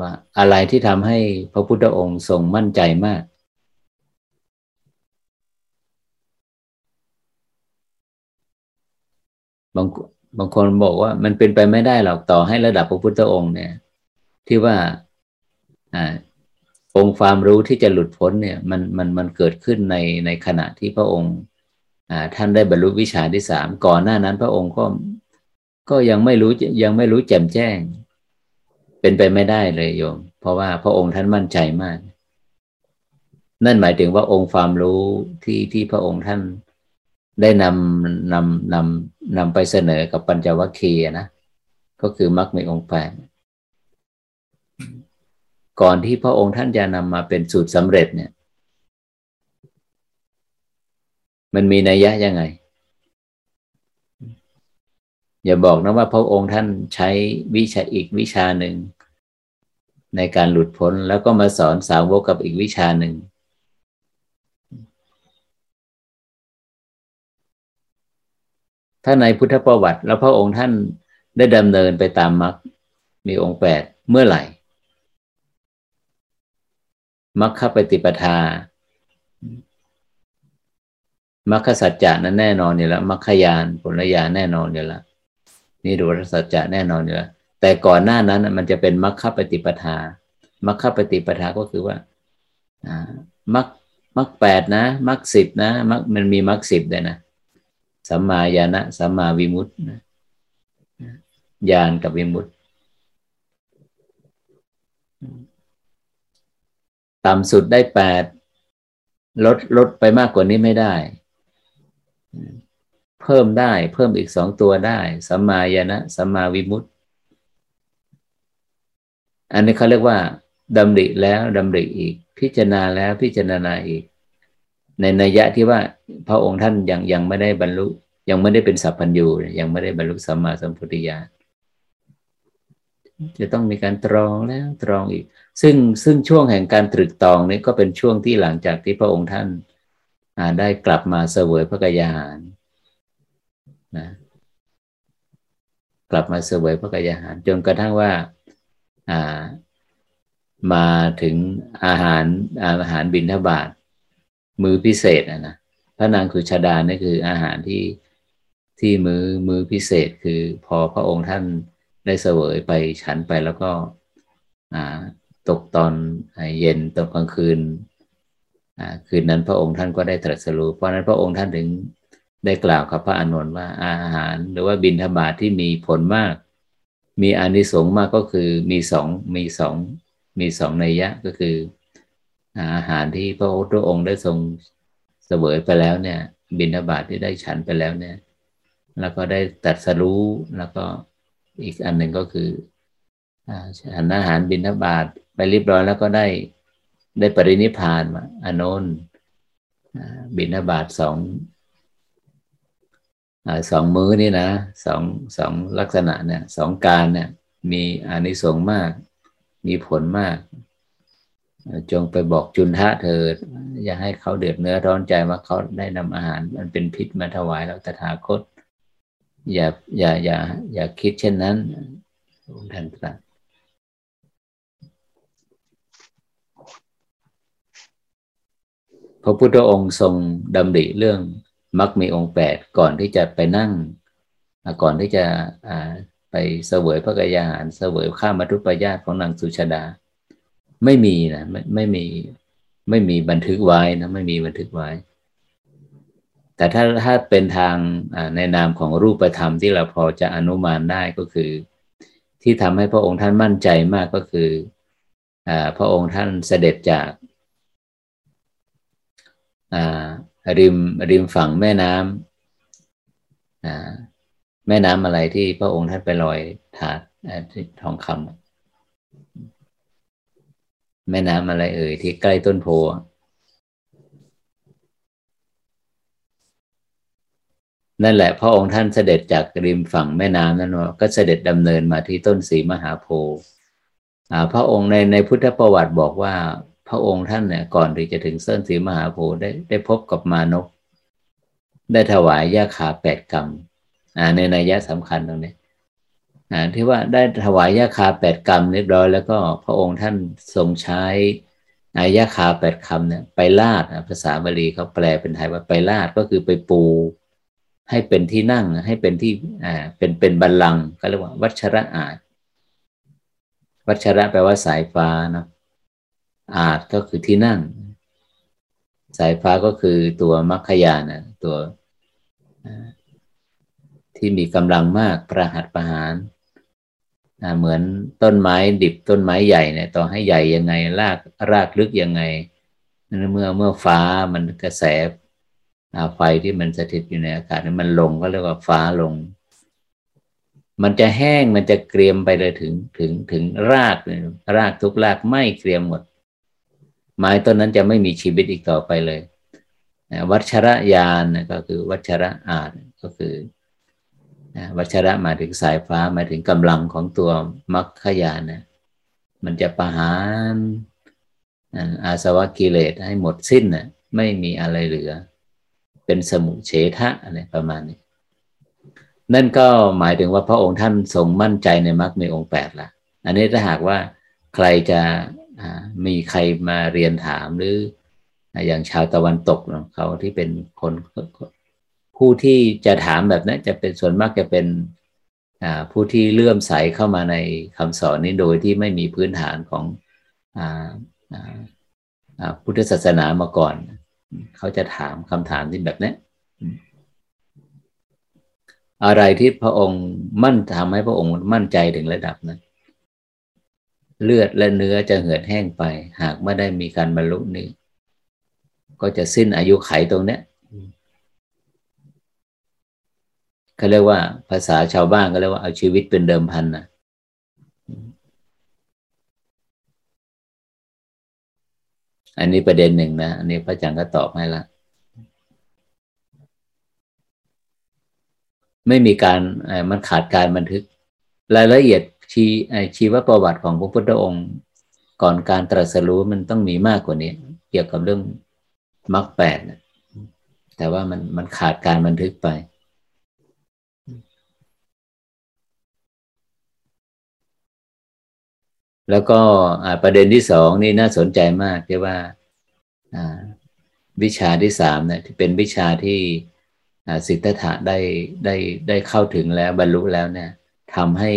ว่าอะไรที่ทำให้พระพุทธองค์ทรงมั่นใจมาก บางบางคนบอกว่ามันเป็นไปไม่ได้หรอกต่อให้ระดับพระพุทธองค์เนี่ย ที่ว่าอ่าองค์ความรู้ที่จะหลุดพ้นเนี่ย มันมันมันเกิดขึ้นในในขณะที่พระองค์ ท่านได้บรรลุวิชาที่สามก่อนหน้านั้นพระองค์ก็ก็ยังไม่รู้ยังไม่รู้แจ่มแจ้ง เป็นไปไม่ได้เลยโยม เพราะว่าพระองค์ท่านมั่นใจมาก นั่นหมายถึงว่าองค์ความรู้ที่ที่พระองค์ท่านได้นำนำนำนำไปเสนอกับปัญจวัคคีย์นะก็คือมรรคมีองค์แปดก่อนที่พระองค์ท่านจะนำมาเป็นสูตรสำเร็จเนี่ย มันมีนัยยะยังไง อย่าบอกนะว่าพระองค์ท่านใช้วิชาอีกวิชาหนึ่ง ในการหลุดพ้นแล้วก็มาสอนสาวกกับอีกวิชาหนึ่งถ้าในพุทธประวัติ แล้วพระองค์ท่านได้ดำเนินไปตามมรรคมีองค์แปดเมื่อไหร่มรรคปฏิปทา มรรคสัจจะนั้นแน่นอนอยู่แล้วมรรคยานผลญาณแน่นอนอยู่แล้วนี่ดูรสัจจะแน่นอนอยู่แล้วแต่ก่อนหน้านั้นมันจะเป็นมรรคปฏิปทามรรคปฏิปทาก็คือว่ามรรคมรรคแปดนะมรรคสิบนะมรรคมันมีมรรคสิบเลยนะสัมมาญาณะสัมมาวิมุตติญาณกับวิมุตติต่ำสุดได้แปดลดลดไปมากกว่านี้ไม่ได้ เพิ่มได้เพิ่มอีกสองตัวได้สัมมาญาณะสัมมาวิมุตติอันนี้เขาเรียกว่าดำริแล้วดำริอีก พิจารณาแล้วพิจารณาอีก ในนัยยะที่ว่าพระองค์ท่านยังยังไม่ได้บรรลุ ยังไม่ได้เป็นสัพพัญญูยังไม่ได้บรรลุสัมมาสัมพุทธญาณจะต้องมีการตรองแล้วตรองอีก ซึ่งซึ่งช่วงแห่งการตรึกตองนี้ก็เป็นช่วงที่หลังจากที่พระองค์ท่านได้กลับมาเสวยพระกยาหาร นะ กลับมาเสวยพระกายอาหาร จนกระทั่งว่าอ่ามาถึงอาหารอาหารบิณฑบาตมือพิเศษนะนะพระนางสุชาดานี่คืออาหารที่ที่มือมือพิเศษคือพอพระองค์ท่านได้เสวยไปฉันไปแล้วก็ตกตอนเย็นตกกลางคืนคืนนั้นพระองค์ท่านก็ได้ตรัสรู้เพราะนั้นพระองค์ท่านถึง ได้กล่าวกับพระอานนท์ว่าอาหาร หรือว่าบิณฑบาตทที่มีผลมาก มีอานิสงส์มากก็คือมีสองมีสองมีสองนัยยะก็คือ อาหารที่พระพุทธองค์ได้ทรงเสวยไปแล้วเนี่ย บิณฑบาตทที่ได้ฉันไปแล้วเนี่ย แล้วก็ได้ตัดสรู้แล้วก็อีกอันหนึ่งก็คือฉันอาหารบิณฑบาตไปเรียบร้อยแล้วก็ได้ได้ปรินิพานมาอานนท์บิณฑบาตสอง สองมื้อนี่นะสองสองลักษณะเนี่ยสองการเนี่ยมีอานิสงส์มาก มีผลมาก จงไปบอกจุนทะเธออย่าให้เขาเดือดเนื้อร้อนใจว่าเขาได้นำอาหารมันเป็นพิษมาถวายเราตถาคต อย่าอย่าอย่าอย่าคิดเช่นนั้นท่านตรัสพระพุทธองค์ทรงดำริเรื่อง มักมีองค์แปดก่อนที่จะไปนั่ง ก่อนที่จะไปเสวยพระกายาหารเสวยข้ามัทุปยาตของนางสุชาดา ไม่มีนะไม่ไม่มีไม่มีบันทึกไว้นะไม่มีบันทึกไว้ แต่ถ้าถ้าเป็นทางในนามของรูปธรรมที่เราพอจะอนุมานได้ก็คือ ที่ทำให้พระองค์ท่านมั่นใจมากก็คืออพระองค์ท่านเสด็จจาก ริมริมฝั่งแม่น้ำแม่น้ำอะไรที่พระองค์ท่านไปลอยถาดทองคำแม่น้ำอะไรเอ่ยที่ใกล้ต้นโพนั่นแหละพระองค์ท่านเสด็จจากริมฝั่งแม่น้ำนั่นว่าก็เสด็จดำเนินมาที่ต้นสีมหาโพธิ์พระองค์ในในพุทธประวัติบอกว่า พระองค์ท่านเนี่ยก่อนที่จะถึงเส้นสีมหาโพธิ์ได้ได้พบกับมานกได้ถวายยาขาแปดกรรมอ่าในนัยยะสำคัญตรงนี้อ่าที่ว่าได้ถวายยาคาแปดกรรมเรียบร้อยแล้วก็พระองค์ท่านทรงใช้อายาคาแปดคำเนี่ยไปลาดภาษาบาลีเขาแปลเป็นไทยว่าไปลาดก็คือไปปู ให้เป็นที่นั่งให้เป็นที่อ่าเป็นเป็นบัลลังก์ก็เรียกว่า วัชระอาจวัชระแปลว่าสายฟ้านะ อาจก็คือที่นั่ง สายฟ้าก็คือตัวมัคคยานะตัวที่มีกำลังมากประหัตประหารเหมือนต้นไม้ดิบต้นไม้ใหญ่เนี่ยต่อให้ใหญ่ยังไง รากรากลึกยังไงเมื่อเมื่อฟ้ามันกระแสไฟที่มันสถิตอยู่ในอากาศมันลงก็เรียกว่าฟ้าลง มันจะแห้งมันจะเกรียมไปเลยถึงถึงถึงรากรากทุกรากไม่เกรียมหมด ไม้ต้นนั้นจะไม่มีชีวิตอีกต่อไปเลยวัชระยานก็คือวัชระอาจก็คือวัชระหมายถึงสายฟ้าหมายถึงกำลังของตัวมรรคยานนะมันจะประหารอาสวะกิเลสให้หมดสิ้นนะไม่มีอะไรเหลือ เป็นสมุเฉทะอะไรประมาณนี้ นั่นก็หมายถึงว่าพระองค์ท่านทรงมั่นใจในมรรคมีองค์แปดละอันนี้ถ้าหากว่าใครจะ มีใครมาเรียนถามหรืออย่างชาวตะวันตกเขาที่เป็นคนผู้ที่จะถามแบบนั้นจะเป็นส่วนมากจะเป็นผู้ที่เลื่อมใสเข้ามาในคำสอนนี้โดยที่ไม่มีพื้นฐานของพุทธศาสนามาก่อน เขาจะถามคำถามที่แบบนี้อะไรที่พระองค์มั่นทำให้พระองค์มั่นใจถึงระดับนั้น เลือดและเนื้อจะเหือดแห้งไป หากไม่ได้มีการบรรลุนี้ ก็จะสิ้นอายุไขตรงเนี้ยเขาเรียกว่าภาษาชาวบ้านก็เรียกว่าเอาชีวิตเป็นเดิมพันนะอันนี้ประเด็นหนึ่งนะ อันนี้พระอาจารย์ก็ตอบให้ละ ไม่มีการมันขาดการบันทึก รายละเอียด ชีชีวประวัติของพระพุทธองค์ ก่อนการตรัสรู้มันต้องมีมากกว่านี้ เกี่ยวกับเรื่องมรรคแปดแต่ว่ามันมันขาดการบันทึกไปแล้วก็ประเด็นที่สองนี่น่าสนใจมากที่ว่าวิชาที่สามเนี่ยที่เป็นวิชาที่สิทธัตถะได้ได้ได้เข้าถึงแล้วบรรลุแล้วเนี่ย ทำให้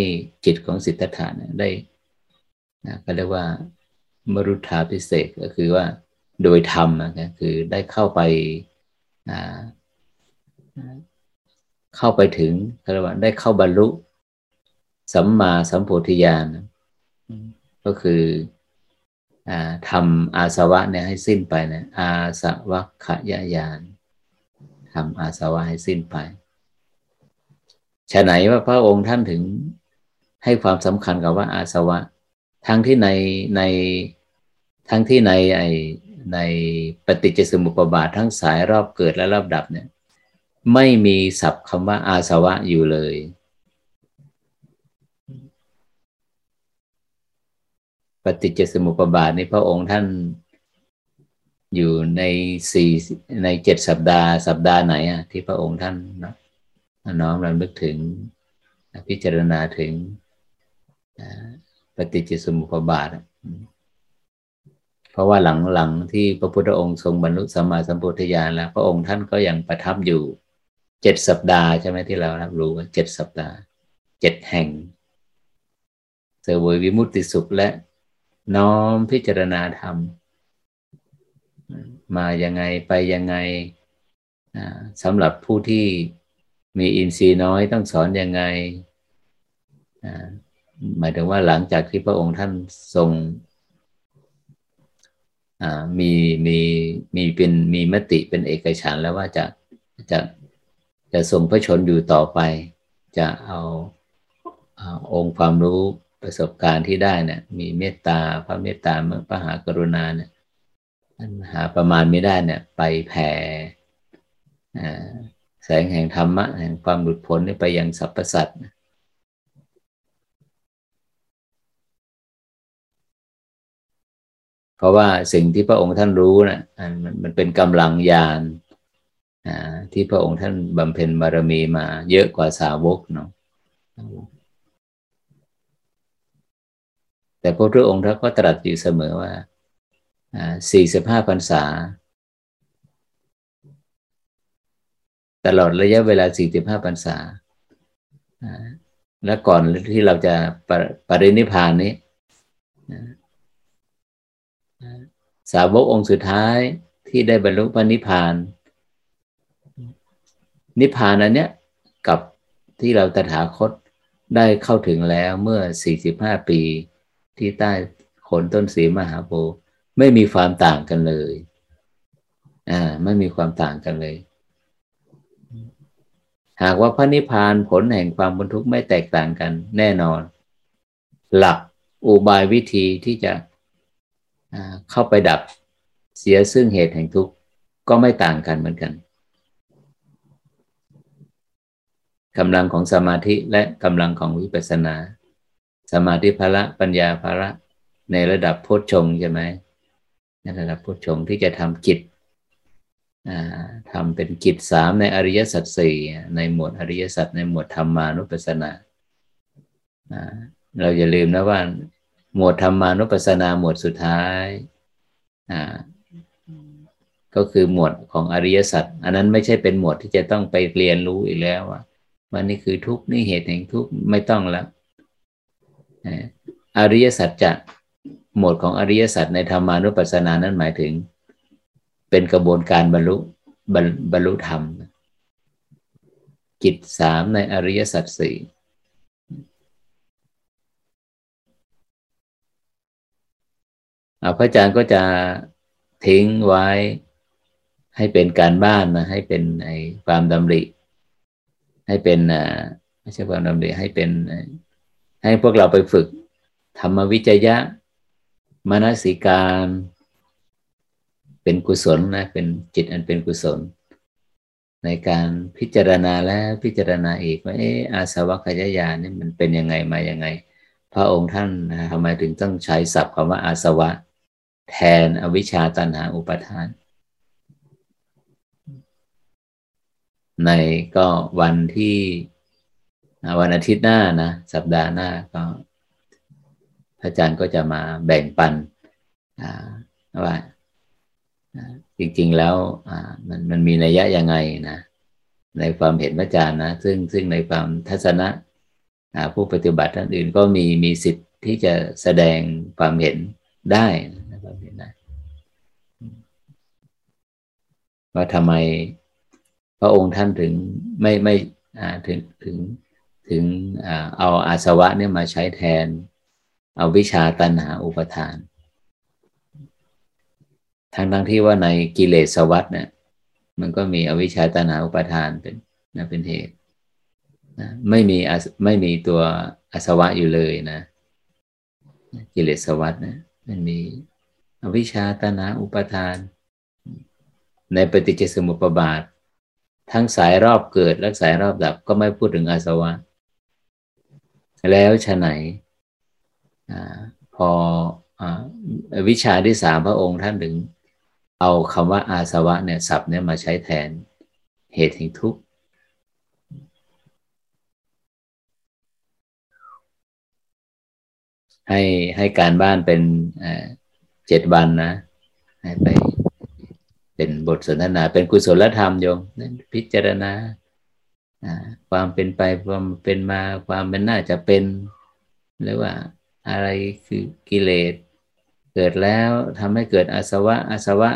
จิตของสิทธัตถะเนี่ยได้นะก็เรียกว่ามรุธาพิเศษก็คือว่าโดยธรรมนะคือได้เข้าไปเข้าไปถึงเรียกว่าได้เข้าบรรลุสัมมาสัมโพธิญาณก็คือทำอาสวะเนี่ยให้สิ้นไปนะอาสวะขยายานทำอาสวะให้สิ้นไป ฉะไหนว่าพระองค์ท่านถึงให้ความสำคัญกับว่าอาสวะ ทั้งที่ในในทั้งที่ในไอในปฏิจจสมุปบาททั้งสายรอบเกิดและรอบดับเนี่ย ไม่มีศัพท์คำว่าอาสวะอยู่เลย ปฏิจจสมุปบาทนี่พระองค์ท่านอยู่ในสี่ในเจ็ดสัปดาห์ สัปดาห์ไหนอะที่พระองค์ท่านน้ น้อมรำลึกถึงพิจารณาถึงปฏิจจสมุปบาท เพราะว่าหลังหลังที่พระพุทธองค์ทรงบรรลุสัมมาสัมพุทธญาณแล้ว พระองค์ท่านก็ยังประทับอยู่เจ็ดสัปดาห์ใช่ไหมที่เรารับรู้ว่าเจ็ดสัปดาห์เจ็ดแห่งเสวยวิมุตติสุขและน้อมพิจารณาธรรม มายังไงไปยังไงสำหรับผู้ที่ มีอินทรีย์น้อยต้องสอนยังไงหมายถึงว่าหลังจากที่พระองค์ท่านทรงมีมีมีเป็นมีมติเป็นเอกฉันแล้วว่าจะจะจะทรงพระชนอยู่ต่อไป จะเอาเอาองค์ความรู้ประสบการณ์ที่ได้เนี่ยมีเมตตาพระเมตตาเมื่อพระหากรุณาเนี่ยหาประมาณไม่ได้เนี่ยไปแผ่ งแห่งธรรมะ แห่งความหลุดพ้นไปยังสรรพสัตว์เพราะว่าสิ่งที่พระองค์ท่านรู้นะ่ะมันเป็นกำลังญาณที่พระองค์ท่านบำเพ็ญบารมีมาเยอะกว่าสาวกเนาะแต่พระพุทธองค์ท่านก็ตรัสอยู่เสมอว่าสี่สิบห้าพรรษา ตลอดระยะเวลาสี่สิบห้าพรรษา และก่อนที่เราจะปปรินิพานนี้ สาวกองค์สุดท้ายที่ได้บรรลุพระนิพพาน นิพพานอันเนี้ยกับที่เราตถาคตได้เข้าถึงแล้วเมื่อ 45 ปีที่ใต้โคนต้นสีมหาโพธิ์ไม่มีความต่างกันเลย อ่า ไม่มีความต่างกันเลย หากว่าพระนิพพานผลแห่งความบรรทุกไม่แตกต่างกันแน่นอน หลักอุบายวิธีที่จะเข้าไปดับเสียซึ่งเหตุแห่งทุกข์ก็ไม่ต่างกันเหมือนกันกำลังของสมาธิและกำลังของวิปัสสนา สมาธิภละปัญญาภละในระดับโพชฌงใช่ไหมในระดับโพชฌงที่จะทำกิจ ทำเป็นกิจสามในอริยสัจสี่ในหมวดอริยสัจในหมวดธรรมานุปัสสนาเราอย่าลืมนะว่า หมวดธรรมานุปัสสนาหมวดสุดท้ายก็คือหมวดของอริยสัจอันนั้นไม่ใช่เป็นหมวดที่จะต้องไปเรียนรู้อีกแล้วว่าวันนี้คือทุกข์นี่เหตุแห่งทุกข์ไม่ต้องแล้วอริยสัจจะหมวดของอริยสัจในธรรมานุปัสสนานั้นหมายถึง เป็นกระบวนการบรรลุบรรลุธรรม กิจสามในอริยสัจสี่พระอาจารย์ก็จะทิ้งไว้ให้เป็นการบ้านนะให้เป็นไอความดำริ ให้เป็นไม่ใช่ความดำริให้เป็น ให้พวกเราไปฝึก ธรรมวิจยะ มนสิการ เป็นกุศลนะเป็นจิตอันเป็นกุศล ในการพิจารณาแล้วพิจารณาอีกว่าเอออาสวัคยายานี่มันเป็นยังไงมายังไง พระองค์ท่านทำไมถึงต้องใช้ศัพท์คำว่าอาสวะ แทนอวิชชาตันหาอุปทาน ในก็วันที่วันอาทิตย์หน้านะ สัปดาห์หน้าก็พระอาจารย์ก็จะมาแบ่งปันว่า จริงๆแล้วมันมันมีนัยยะยังไงนะในความเห็นพระอาจารย์นะซึ่งซึ่งในความทัศนะผู้ปฏิบัติท่านอื่นก็มีมีสิทธิ์ที่จะแสดงความเห็นได้ความเห็นได้ว่าทำไมพระองค์ท่านถึงไม่ไม่ถึงถึงถึงเอาอาสวะเนี่ยมาใช้แทน เอาวิชาตัณหาอุปทาน ทั้งทั้งที่ว่าในกิเลสวัฏเนี่ยมันก็มีอวิชชาตัณหาอุปทานเป็นนะเป็นเหตุนะไม่มีไม่มีตัวอสวะอยู่เลยนะ กิเลสวัฏนะมันมีอวิชชาตัณหาอุปทาน ในปฏิจจสมุปบาท ทั้งสายรอบเกิดและสายรอบดับก็ไม่พูดถึงอาสวะ แล้วฉะไหนอพออวิชาที่สามพระองค์ท่านถึง เอาคำว่าอาสวะเนี่ยศัพท์เนี่ยมาใช้แทนเหตุแห่งทุกข์ให้ให้การบ้านเป็นเจ็ดวันนะ ให้ไปเป็นบทสนทนา เป็นกุศลธรรมโยมพิจารณาความเป็นไปความเป็นมาความเป็นน่าจะเป็น หรือว่าอะไรคือกิเลส เกิดแล้วทำให้เกิดอาสวะอาสวะ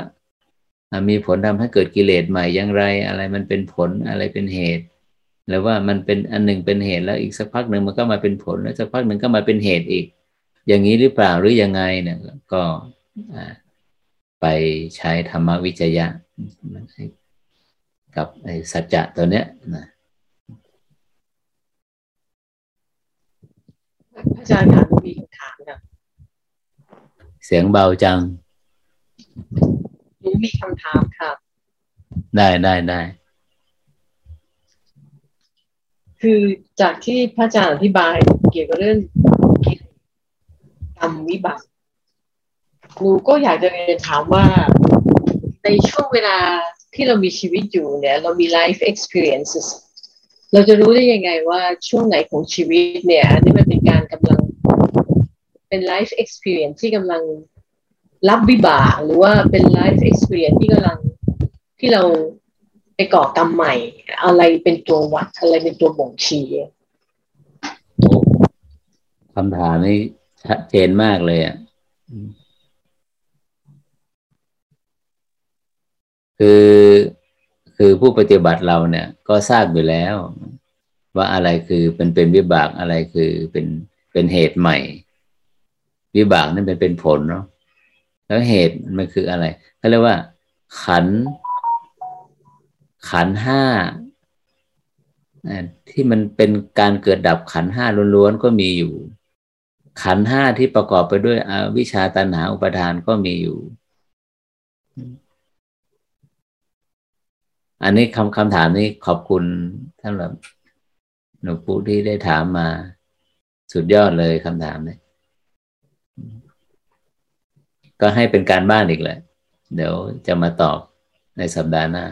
มีผลทำให้เกิดกิเลสใหม่อย่างไร อะไรมันเป็นผลอะไรเป็นเหตุหรือว่ามันเป็นอันหนึ่งเป็นเหตุแล้วอีกสักพักหนึ่งมันก็มาเป็นผลแล้วสักพักหนึ่งก็มาเป็นเหตุอีก อย่างนี้หรือเปล่าหรือยังไงเนี่ยก็ไปใช้ธรรมวิจยะกับไอ้สัจจะตัวเนี้ยนะอาจารย์ค่ะมีคำถามค่ะ เสียงเบาจังนูมีคำถามค่ะ ได้ได้ได้คือจากที่พระอาจารย์อธิบายเกี่ยวกับเรื่องกรรมวิบัติหนูก็อยากจะเรียนถามว่า ในช่วงเวลาที่เรามีชีวิตอยู่เนี่ย เรามี life experiences เราจะรู้ได้ยังไงว่าช่วงไหนของชีวิตเนี่ยนี่มันเป็นการกำลัง เป็น life experience ที่กำลังรับวิบากหรือว่าเป็นไลฟ์เอ็กซ์เพรียนที่กำลังที่เราไปก่อกรรมใหม่ อะไรเป็นตัววัดอะไรเป็นตัวบ่งชี้คำถามนี้ชัดเจนมากเลยอะคือคือผู้ปฏิบัติเราเนี่ย ก็ทราบอยู่แล้ว ว่าอะไรคือเป็นเป็นวิบากอะไรคือเป็นเป็นเหตุใหม่ วิบากนั่นเป็นเป็นผลเนาะแล้วเหตุมันคืออะไรเขาเรียกว่า ขัน ขันห้าที่มันเป็นการเกิดดับขันห้าล้วนๆก็มีอยู่ ขันห้าที่ประกอบไปด้วยอวิชาตันหาอุปทานก็มีอยู่ อันนี้คำคำถามนี้ขอบคุณท่านแบบหนูปูที่ได้ถามมา สุดยอดเลยคำถามนี้ ก็ให้เป็นการบ้านอีกแหละ เดี๋ยวจะมาตอบในสัปดาห์หน้า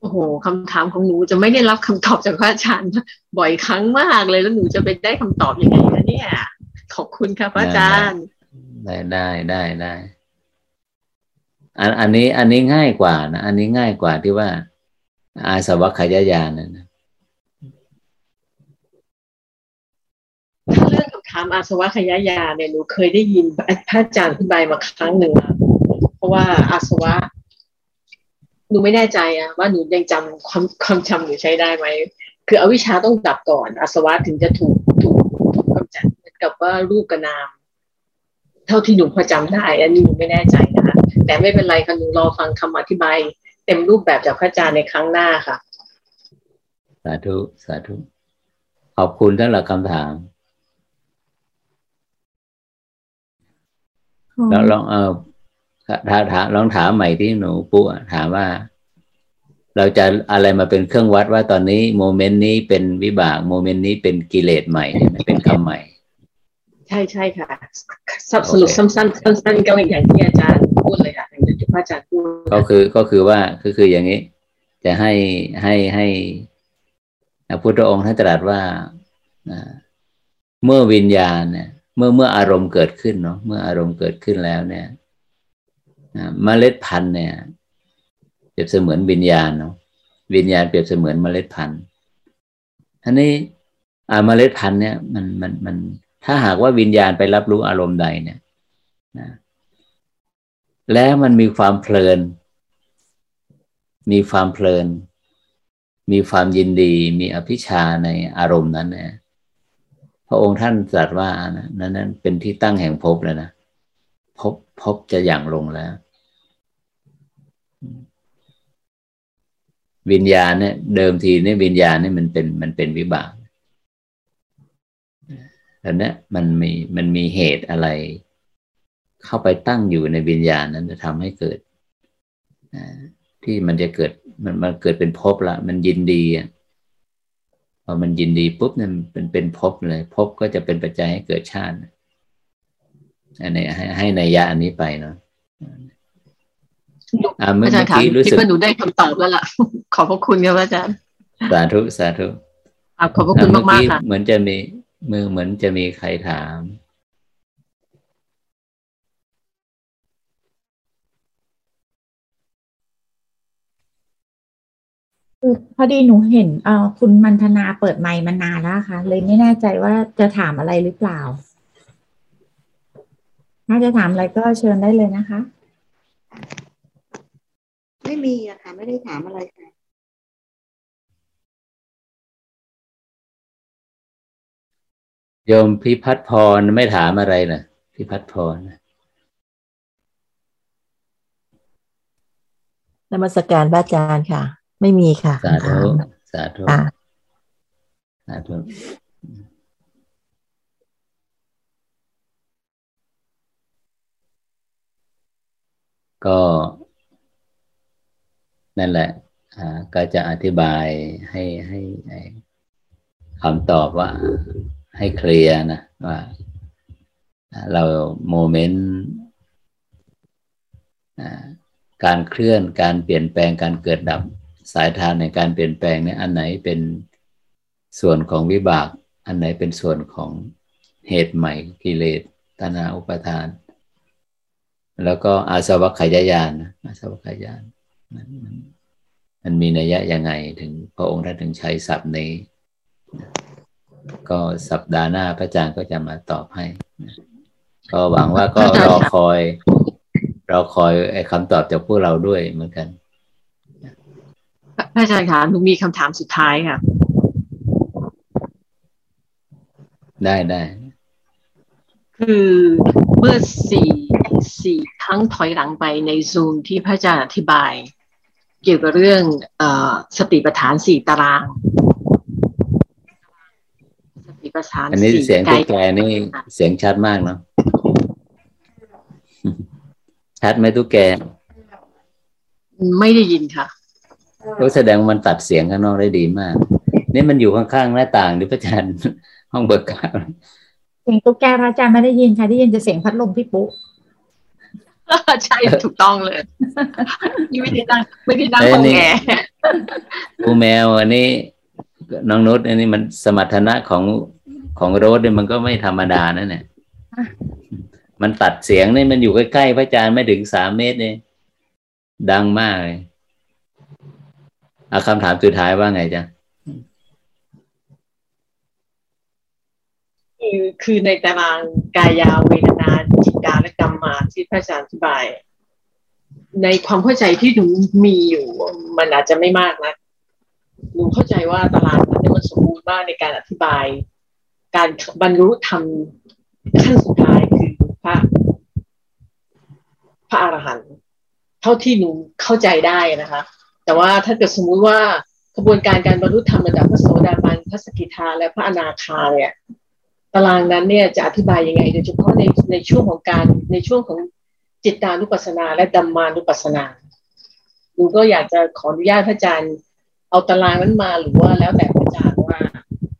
โอ้โหคำถามของหนูจะไม่ได้รับคำตอบจากพระอาจารย์บ่อยครั้งมากเลยแล้วหนูจะไปได้คำตอบยังไงนะเนี่ย ขอบคุณค่ะพระอาจารย์ ได้ได้ได้ได้ อันอันนี้อันนี้ง่ายกว่านะ อันนี้ง่ายกว่าที่ว่า อาสวัคขยายานนะเรื่อง ถามอาสวะขยายาเนี่ยหนูเคยได้ยินพระอาจารย์อธิบายมาครั้งหนึ่งเพราะว่าอาสวะหนูไม่แน่ใจอะว่าหนูยังจำความความจำหนูใช้ได้ไหมคืออวิชาต้องดับก่อนอาสวะถึงจะถูกถูกถูกกำจัดเหมือนกับว่ารูปกนาม เท่าที่หนูพอจำได้ อันนี้หนูไม่แน่ใจนะคะแต่ไม่เป็นไรค่ะหนูรอฟังคำอธิบาย เต็มรูปแบบจากพระอาจารย์ในครั้งหน้าค่ะ สาธุสาธุขอบคุณท่านหลักคำถาม แล้วลองเออถามถามลองถามใหม่ที่หนูปุ๊ถามว่า เราจะอะไรมาเป็นเครื่องวัดว่าตอนนี้โมเมนต์นี้เป็นวิบากโมเมนต์นี้เป็นกิเลสใหม่เป็นคำใหม่ ใช่ใช่ค่ะสรุปสั้นๆสั้นๆก็อย่างที่อาจารย์พูดเลยค่ะอย่างที่พระอาจารย์พูดก็คือก็คือว่าคือคืออย่างนี้ จะให้ให้ให้พระพุทธองค์ท่านตรัสว่าเมื่อวิญญาณเนี่ย เมื่อเมื่ออารมณ์เกิดขึ้นเนาะเมื่ออารมณ์เกิดขึ้นแล้วเนี่ยเมล็ดพันธุ์เนี่ย เปรียบเสมือนวิญญาณเนาะวิญญาณเปรียบเสมือนเมล็ดพันธุ์อันนี้อาเมล็ดพันธุ์เนี่ยมันมันมัน ถ้าหากว่าวิญญาณไปรับรู้อารมณ์ใดเนี่ยนะแล้วมันมีความเพลิน มีความเพลิน มีความยินดี มีอภิชาในอารมณ์นั้นเนี่ย ระองค์ท่านตรัสว่านั้นนั้นเป็นที่ตั้งแห่งภพแล้วนะภพภพจะอย่างลงแล้ว วิญญาณเนี่ยเดิมทีเนี่ยวิญญาณเนี่ยมันเป็นมันเป็นวิบากแต่เนี้ยมันมีมันมีเหตุอะไร เข้าไปตั้งอยู่ในวิญญาณนั้นจะทำให้เกิดที่มันจะเกิดมันมันเกิดเป็นภพละ มันยินดีอะ พอมันยินดีปุ๊บเนี่ยเป็นเป็นภพเลยภพก็จะเป็นปัจจัยให้เกิดชาติอันนี้ให้ให้ในยะอันนี้ไปเนาะอ่าเมื่อกี้รู้สึกว่าหนูได้คำตอบแล้วล่ะ ขอบพระคุณครับอาจารย์ สาธุสาธุขอบพระคุณมากๆค่ะเหมือนจะมีมือเหมือนจะมีใครถาม พอดีหนูเห็นเออคุณมันธนาเปิดไมค์มานานแล้วค่ะ เลยไม่แน่ใจว่าจะถามอะไรหรือเปล่าน่าจะถามอะไรก็เชิญได้เลยนะคะ ไม่มีอะค่ะ ไม่ได้ถามอะไรค่ะโยมพิพัฒพรไม่ถามอะไรนะพิพัฒพรนมัสการพระอาจารย์ค่ะ ไม่มีค่ะสาธุสาธุสาธุก็นั่นแหละก็จะอธิบายให้ให้คำตอบว่าให้เคลียร์นะว่าเราโมเมนต์การเคลื่อนการเปลี่ยนแปลงการเกิดดับ สายทานในการเปลี่ยนแปลงเนี่ยอันไหนเป็นส่วนของวิบาก อันไหนเป็นส่วนของเหตุใหม่กิเลสตนาอุปทาน แล้วก็อาสวัคขยายานอาสวัคขยานมันมันมีนัยยะยังไงถึงพระองค์ท่านถึงใช้ศัพท์นี้ ก็สัปดาห์หน้าพระอาจารย์ก็จะมาตอบให้ ก็หวังว่าก็รอคอยรอคอยไอ้คำตอบจากพวกเราด้วยเหมือนกัน อาจารย์คะหนูมีคำถามสุดท้ายค่ะ ได้ได้ คือเมื่อสี่สี่ครั้งถอยหลังไปในซูมที่พระอาจารย์อธิบาย เกี่ยวกับเรื่องอสติปัฏฐานสี่ตารางประสานอันนี้เสียงตุ๊กแกนี่เสียงชัดมากเนาะชัดไหมตุ๊กแก ไม่ได้ยินค่ะ ก็แสดงมันตัดเสียงข้างนอกได้ดีมาก นี่มันอยู่ข้างๆหน้าต่างหรือพระอาจารย์ห้องเบิกการเสียงตุ๊กแกพระอาจารย์ไม่ได้ยินค่ะได้ยินจะเสียงพัดลมพี่ปุ๊ใช่ถูกต้องเลยไม่ได้ดังไม่ได้ดังของแกปูแมวอันนี้น้องนุชอันนี้มันสมรรถนะของของรถเนี่ยมันก็ไม่ธรรมดานั่นแหละมันตัดเสียงนี่มันอยู่ใกล้ๆพระอาจารย์ไม่ถึงสามเมตรเนี่ยดังมากเลยเอาคำถามสุดท้ายว่าไงจ๊ะคือคือในตารางกายาเวทนาจิตาและกรรมมาที่พระอาจารย์อธิบาย ในความเข้าใจที่หนูมีอยู่ มันอาจจะไม่มากนะหนูเข้าใจว่าตารางนั้นมันสมบูรณ์มากในการอธิบาย การบรรลุธรรมขั้นสุดท้ายคือพระพระอรหันต์เท่าที่หนูเข้าใจได้นะคะ แต่ว่าถ้าเกิดสมมุติว่ากระบวนการการบรรลุธรรมระดับพระโสดาบันพระสกิทาและพระอนาคาเนี่ยตารางนั้นเนี่ยจะอธิบายยังไง โดยเฉพาะในในช่วงของการในช่วงของจิตตานุปัสสนา และดัมมานุปัสสนาหนูก็อยากจะขออนุญาตพระอาจารย์ เอาตารางนั้นมาหรือว่าแล้วแต่พระอาจารย์ว่า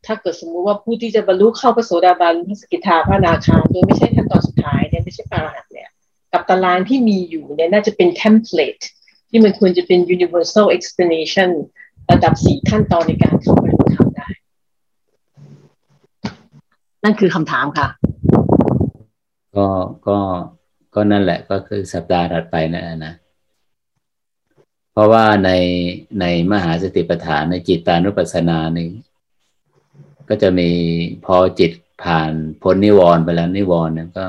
ถ้าเกิดสมมุติว่าผู้ที่จะบรรลุเข้าพระโสดาบันพระสกิทาพระอนาคาโดยไม่ใช่ขั้นตอนสุดท้ายเนี่ยไม่ใช่พระอรหันต์เนี่ยกับตารางที่มีอยู่เนี่ยน่าจะเป็น template ที่มันควรจะเป็น universal explanation ระดับสี่ขั้นตอนในการเข้าบรรลุธรรมได้ นั่นคือคำถามค่ะ ก็ก็ก็นั่นแหละก็คือสัปดาห์ถัดไปนั่นนะ เพราะว่าในในมหาสติปัฏฐานในจิตตานุปัสสนาหนึ่งก็จะมีพอจิตผ่านพ้นนิวรณ์ไปแล้วนิวรณ์นั้นก็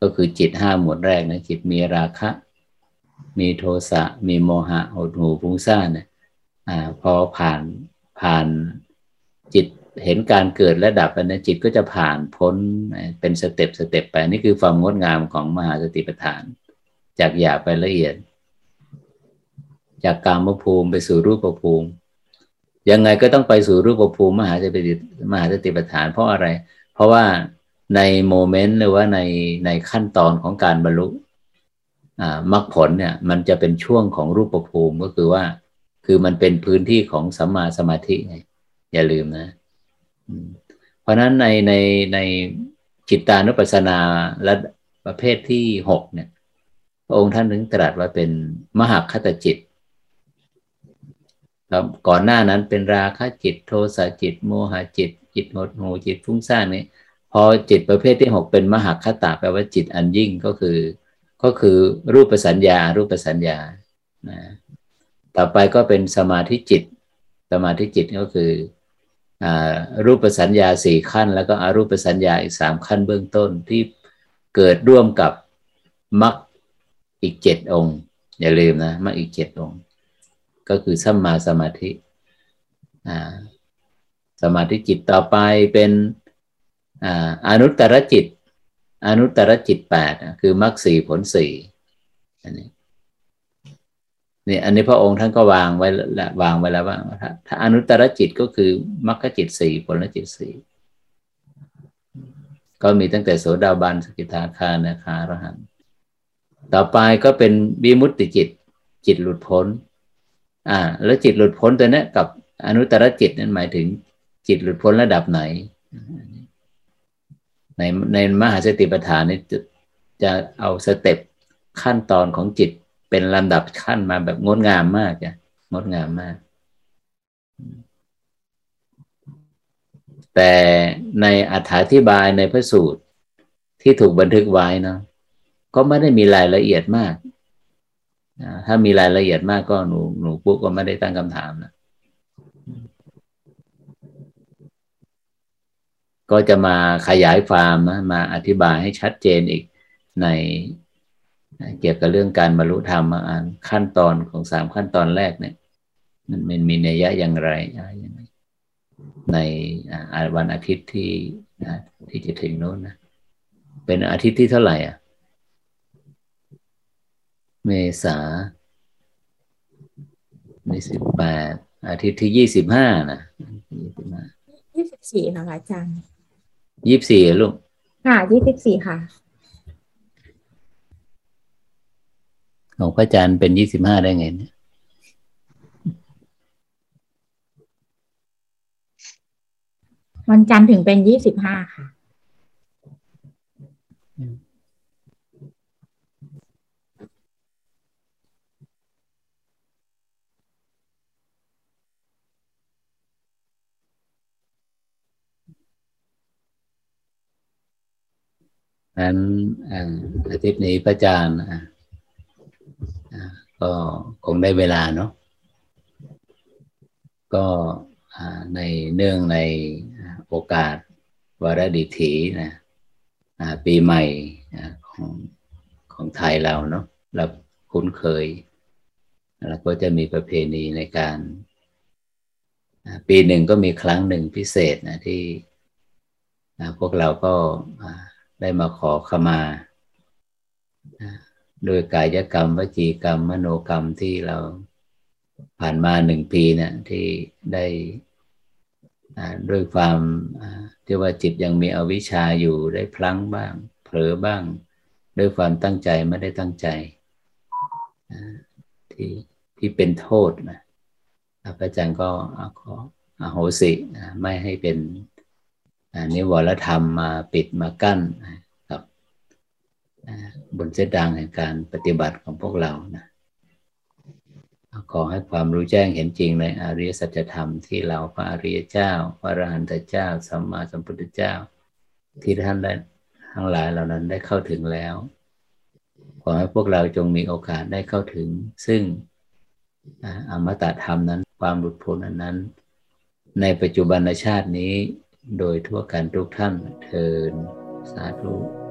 ก็คือจิตห้าหมวดแรกนะจิตมีราคะ มีโทสะมีโมหะหดหูฟุ้งซ่านเนี่ยอ่าพอผ่านผ่านจิตเห็นการเกิดและดับไปนะจิตก็จะผ่านพ้นเป็นสเต็ปสเต็ปไปนี่คือความงดงามของมหาสติปัฏฐาน จากหยาบไปละเอียด จากกามภูมิไปสู่รูปภูมิ ยังไงก็ต้องไปสู่รูปภูมิมหาสติมหาสติปัฏฐาน เพราะอะไร เพราะว่าในโมเมนต์หรือว่าในในขั้นตอนของการบรรลุ มรรคผลเนี่ยมันจะเป็นช่วงของรูปภูมิก็คือว่า คือมันเป็นพื้นที่ของสัมมาสมาธิไงอย่าลืมนะ เพราะนั้นในในในจิตตานุปัสสนาและประเภทที่หกเนี่ย พระองค์ท่านถึงตรัสว่าเป็นมหาคตจิตครับก่อนหน้านั้นเป็นราคะจิต โทสะจิต โมหะจิต จิตหดหูจิตฟุ้งซ่านนี่พอจิตประเภทที่หกเป็นมหาคตาแปลว่าจิตอันยิ่งก็คือ ก็คือรูปสัญญา รูปสัญญานะต่อไปก็เป็นสมาธิจิต สมาธิจิตก็คือรูปสัญญาสี่ขั้น แล้วก็อรูปสัญญาอีกสามขั้นเบื้องต้นที่เกิดร่วมกับมรรคอีกเจ็ดองค์ อย่าลืมนะมรรคอีกเจ็ดองค์ ก็คือสัมมาสมาธิสมาธิจิตต่อไปเป็นอนุตตรจิต อนุตตรจิตแปดคือมรรคสี่ผลสี่อันนี้นี่อันนี้พระองค์ท่านก็วางไว้ละวางไว้แล้วว่าถ้าอนุตตรจิตก็คือมรรคจิตสี่ผลจิตสี่ก็มีตั้งแต่โสดาบันสกิทาคานาคารหันต่อไปก็เป็นวิมุตติจิต จิตหลุดพ้น อ่า แล้วจิตหลุดพ้นตัวนี้กับอนุตตรจิตนั้นหมายถึงจิตหลุดพ้นระดับไหน ในในมหาสติปัฏฐานนี้จะจะเอาสเต็ปขั้นตอนของจิตเป็นลำดับขั้นมาแบบงดงามมากจ้ะงดงามมาก แต่ในอธิบายในพระสูตรที่ถูกบันทึกไว้นะก็ไม่ได้มีรายละเอียดมาก ถ้ามีรายละเอียดมากก็หนูหนูปุ๊กก็ไม่ได้ตั้งคำถามนะ ก็จะมาขยายความนะมาอธิบายให้ชัดเจนอีกในเกี่ยวกับเรื่องการบรรลุธรรมอ่านขั้นตอนของสามขั้นตอนแรกเนี่ยมันมันมีนัยยะอย่างไรอย่างไรในวันอาทิตย์ที่ที่จะถึงโน้นนะเป็นอาทิตย์ที่เท่าไหร่อะ เมษาเมสิบแปดอาทิตย์ที่ยี่สิบห้านะยี่สิบสี่ค่ะอาจารย์ ยี่สิบสี่ลูก ค่ะยี่สิบสี่ค่ะ ของพระอาจารย์เป็นยี่สิบห้าได้ไงเนี่ยวันจันทร์ถึงเป็นยี่สิบห้าค่ะ นั้นอาทิตย์นี้พระอาจารย์ก็คงได้เวลาเนาะก็ในเนื่องในโอกาสวารดิถีนะปีใหม่ของของไทยเราเนาะเราคุ้นเคยแล้วก็จะมีประเพณีในการ ปีหนึ่งก็มีครั้งหนึ่งพิเศษนะที่พวกเราก็ ได้มาขอขมา โดยกายกรรม วจีกรรม มโนกรรมที่เราผ่านมาหนึ่งปีเนี่ยที่ได้ด้วยความที่ว่าจิตยังมีอวิชชาอยู่ได้พลั้งบ้าง เผลอบ้าง ด้วยความตั้งใจไม่ได้ตั้งใจที่ที่เป็นโทษนะพระอาจารย์ก็ขออโหสิไม่ให้เป็น นิวรธรรมมาปิดมากั้นกับบนเส้นทางแห่งการปฏิบัติของพวกเรานะขอให้ความรู้แจ้งเห็นจริงในอริยสัจธรรมที่เราพระอริยเจ้า พระอรหันตเจ้า สัมมาสัมพุทธเจ้า ที่ท่านได้ทั้งหลายเหล่านั้นได้เข้าถึงแล้ว ขอให้พวกเราจงมีโอกาสได้เข้าถึง ซึ่งอมตะธรรมนั้น ความหลุดพ้นันนั้น ในปัจจุบันชาตินี้ โดยทั่วกันทุกท่านเทินสาธุ